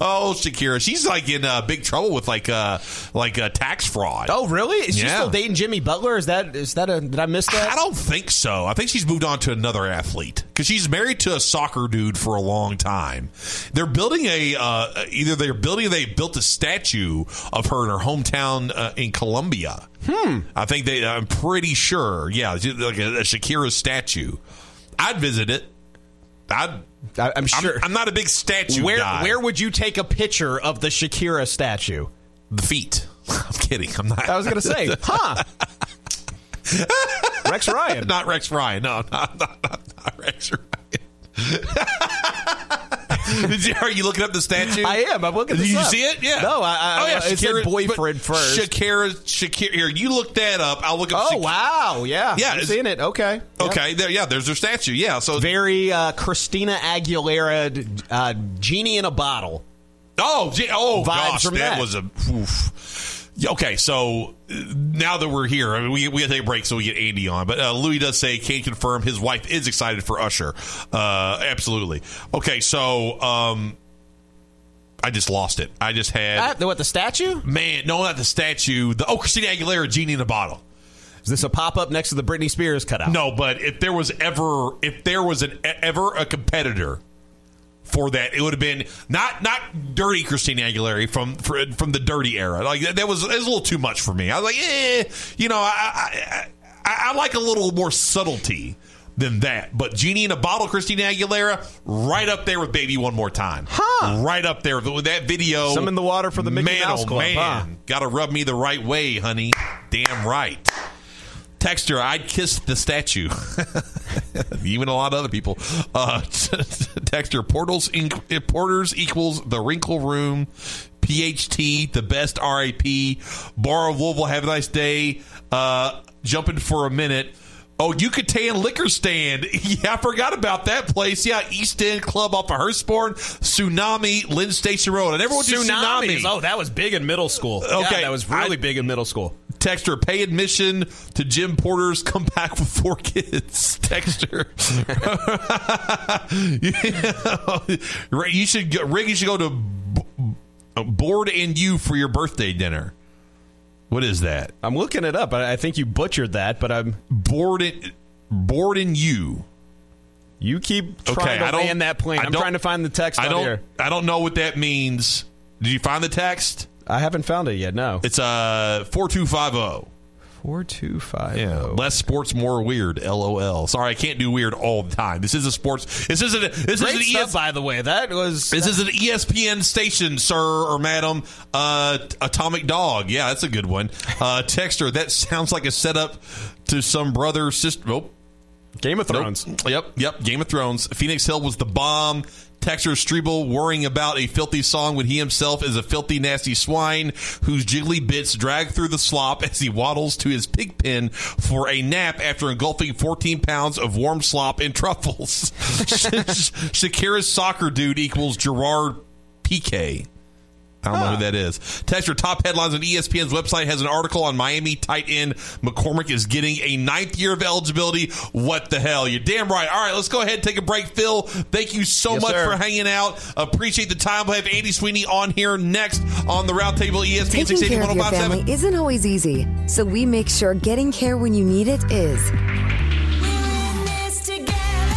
Speaker 8: oh, Shakira, she's like in uh, big trouble with like uh like uh, tax fraud.
Speaker 10: Oh, really? Is she
Speaker 8: Yeah.
Speaker 10: still dating Jimmy Butler? Is that is that a? Did I miss that?
Speaker 8: I don't think so. I think she's moved on to another athlete because she's married to a soccer dude for a long time. They're building a uh, either they're building they built a statue of her in her hometown uh, in Colombia. Hmm. I think they. I'm pretty sure. Yeah, like a, a Shakira statue. I'd visit it. I'd.
Speaker 10: I, I'm sure.
Speaker 8: I'm, I'm not a big statue
Speaker 10: where
Speaker 8: guy.
Speaker 10: where would you take a picture of the Shakira statue?
Speaker 8: the feet? (laughs) I'm kidding. I'm not.
Speaker 10: I was to say, (laughs) huh? Rex Ryan.
Speaker 8: not Rex Ryan. No, (laughs) not, not, not, not Rex Ryan. (laughs) Did you- Are you looking up the statue?
Speaker 10: I am. I'm looking.
Speaker 8: Did you
Speaker 10: up.
Speaker 8: see it? Yeah.
Speaker 10: No, I. I
Speaker 8: oh yeah,
Speaker 10: it said boyfriend first.
Speaker 8: Shakira, Shakira. Here, you look that up. I'll look up.
Speaker 10: oh
Speaker 8: Shak-
Speaker 10: wow, yeah,
Speaker 8: Yeah, it's-
Speaker 10: seeing it. Okay,
Speaker 8: Okay, there. Yeah, there's their statue. Yeah. So
Speaker 10: very uh, Christina Aguilera, uh, genie in a bottle.
Speaker 8: Oh, oh
Speaker 10: Vibes
Speaker 8: gosh, that,
Speaker 10: that.
Speaker 8: was a. Oof. Okay, so uh, now that we're here, I mean, we we gotta take a break so we get Andy on. But uh, Louis does say can confirm his wife is excited for Usher. Uh, absolutely. Okay, so um, I just lost it. I just had
Speaker 10: Ah, what the statue?
Speaker 8: man, no, not the statue. The oh, Christina Aguilera, genie in a bottle.
Speaker 10: Is this a pop up next to the Britney Spears cutout?
Speaker 8: No, but if there was ever if there was an ever a competitor for that, it would have been not not dirty Christina Aguilera from for, from the dirty era. Like that, that was it was a little too much for me. I was like, eh, you know, I I, I I like a little more subtlety than that. But Genie in a Bottle, Christina Aguilera, right up there with Baby One More Time.
Speaker 10: Huh.
Speaker 8: Right up there with that video.
Speaker 10: Some in the water for the Mickey
Speaker 8: man,
Speaker 10: Mouse
Speaker 8: oh,
Speaker 10: Club,
Speaker 8: Man,
Speaker 10: huh?
Speaker 8: gotta rub me the right way, honey. Damn right. Texter, I'd kiss the statue. (laughs) Even a lot of other people. Uh, (laughs) texter, portals inc- porters equals the wrinkle room. PHT, the best RAP. Bar of Louisville, have a nice day. Uh, jumping for a minute. Oh, Yucatan Liquor Stand. (laughs) Yeah, I forgot about that place. Yeah, East End Club off of Hurstbourne. Tsunami, Linn Station Road. And everyone did
Speaker 10: Tsunamis.
Speaker 8: Tsunami.
Speaker 10: Oh, that was big in middle school.
Speaker 8: Okay.
Speaker 10: Yeah, that was really
Speaker 8: I-
Speaker 10: big in middle school.
Speaker 8: Texter, pay admission to Jim Porter's come back with four kids. (laughs) Texter. (laughs) Right, you should go, Rick, you should go to Board and You for your birthday dinner. What is that?
Speaker 10: I'm looking it up. I I think you butchered that, but I'm.
Speaker 8: Board and You.
Speaker 10: You keep trying
Speaker 8: Okay,
Speaker 10: to land that plane.
Speaker 8: I
Speaker 10: I'm trying to find the text
Speaker 8: I don't
Speaker 10: here.
Speaker 8: I don't know what that means. Did you find the text?
Speaker 10: I haven't found it yet. No.
Speaker 8: It's uh 4250.
Speaker 10: Four two five.
Speaker 8: Yeah, less sports, more weird. LOL. Sorry, I can't do weird all the time. This is a sports. This isn't. a- This
Speaker 10: Great
Speaker 8: is an
Speaker 10: stuff,
Speaker 8: ES,
Speaker 10: by the way. That was.
Speaker 8: This is an ESPN station, sir or madam. Uh, Atomic Dog. Yeah, that's a good one. Uh, Texter. That sounds like a setup to some brother sister. Nope.
Speaker 10: Game of
Speaker 8: Nope.
Speaker 10: Thrones.
Speaker 8: Yep, yep. Game of Thrones. Phoenix Hill was the bomb. Texter Streble worrying about a filthy song when he himself is a filthy, nasty swine whose jiggly bits drag through the slop as he waddles to his pig pen for a nap after engulfing 14 pounds of warm slop and truffles. (laughs) Shakira's soccer dude equals Gerard Piqué. I don't know who that is. Texture top headlines on ESPN's website has an article on Miami tight end McCormick is getting a ninth year of eligibility. What the hell? You're damn right. All right, let's go ahead and take a break. Phil, thank you so
Speaker 10: Yes,
Speaker 8: much
Speaker 10: sir.
Speaker 8: for hanging out. Appreciate the time. We'll have Andy Sweeney on here next on the Roundtable ESPN
Speaker 13: Taking
Speaker 8: 680
Speaker 13: care of your
Speaker 8: oh
Speaker 13: family isn't always easy, so we make sure getting care when you need it is.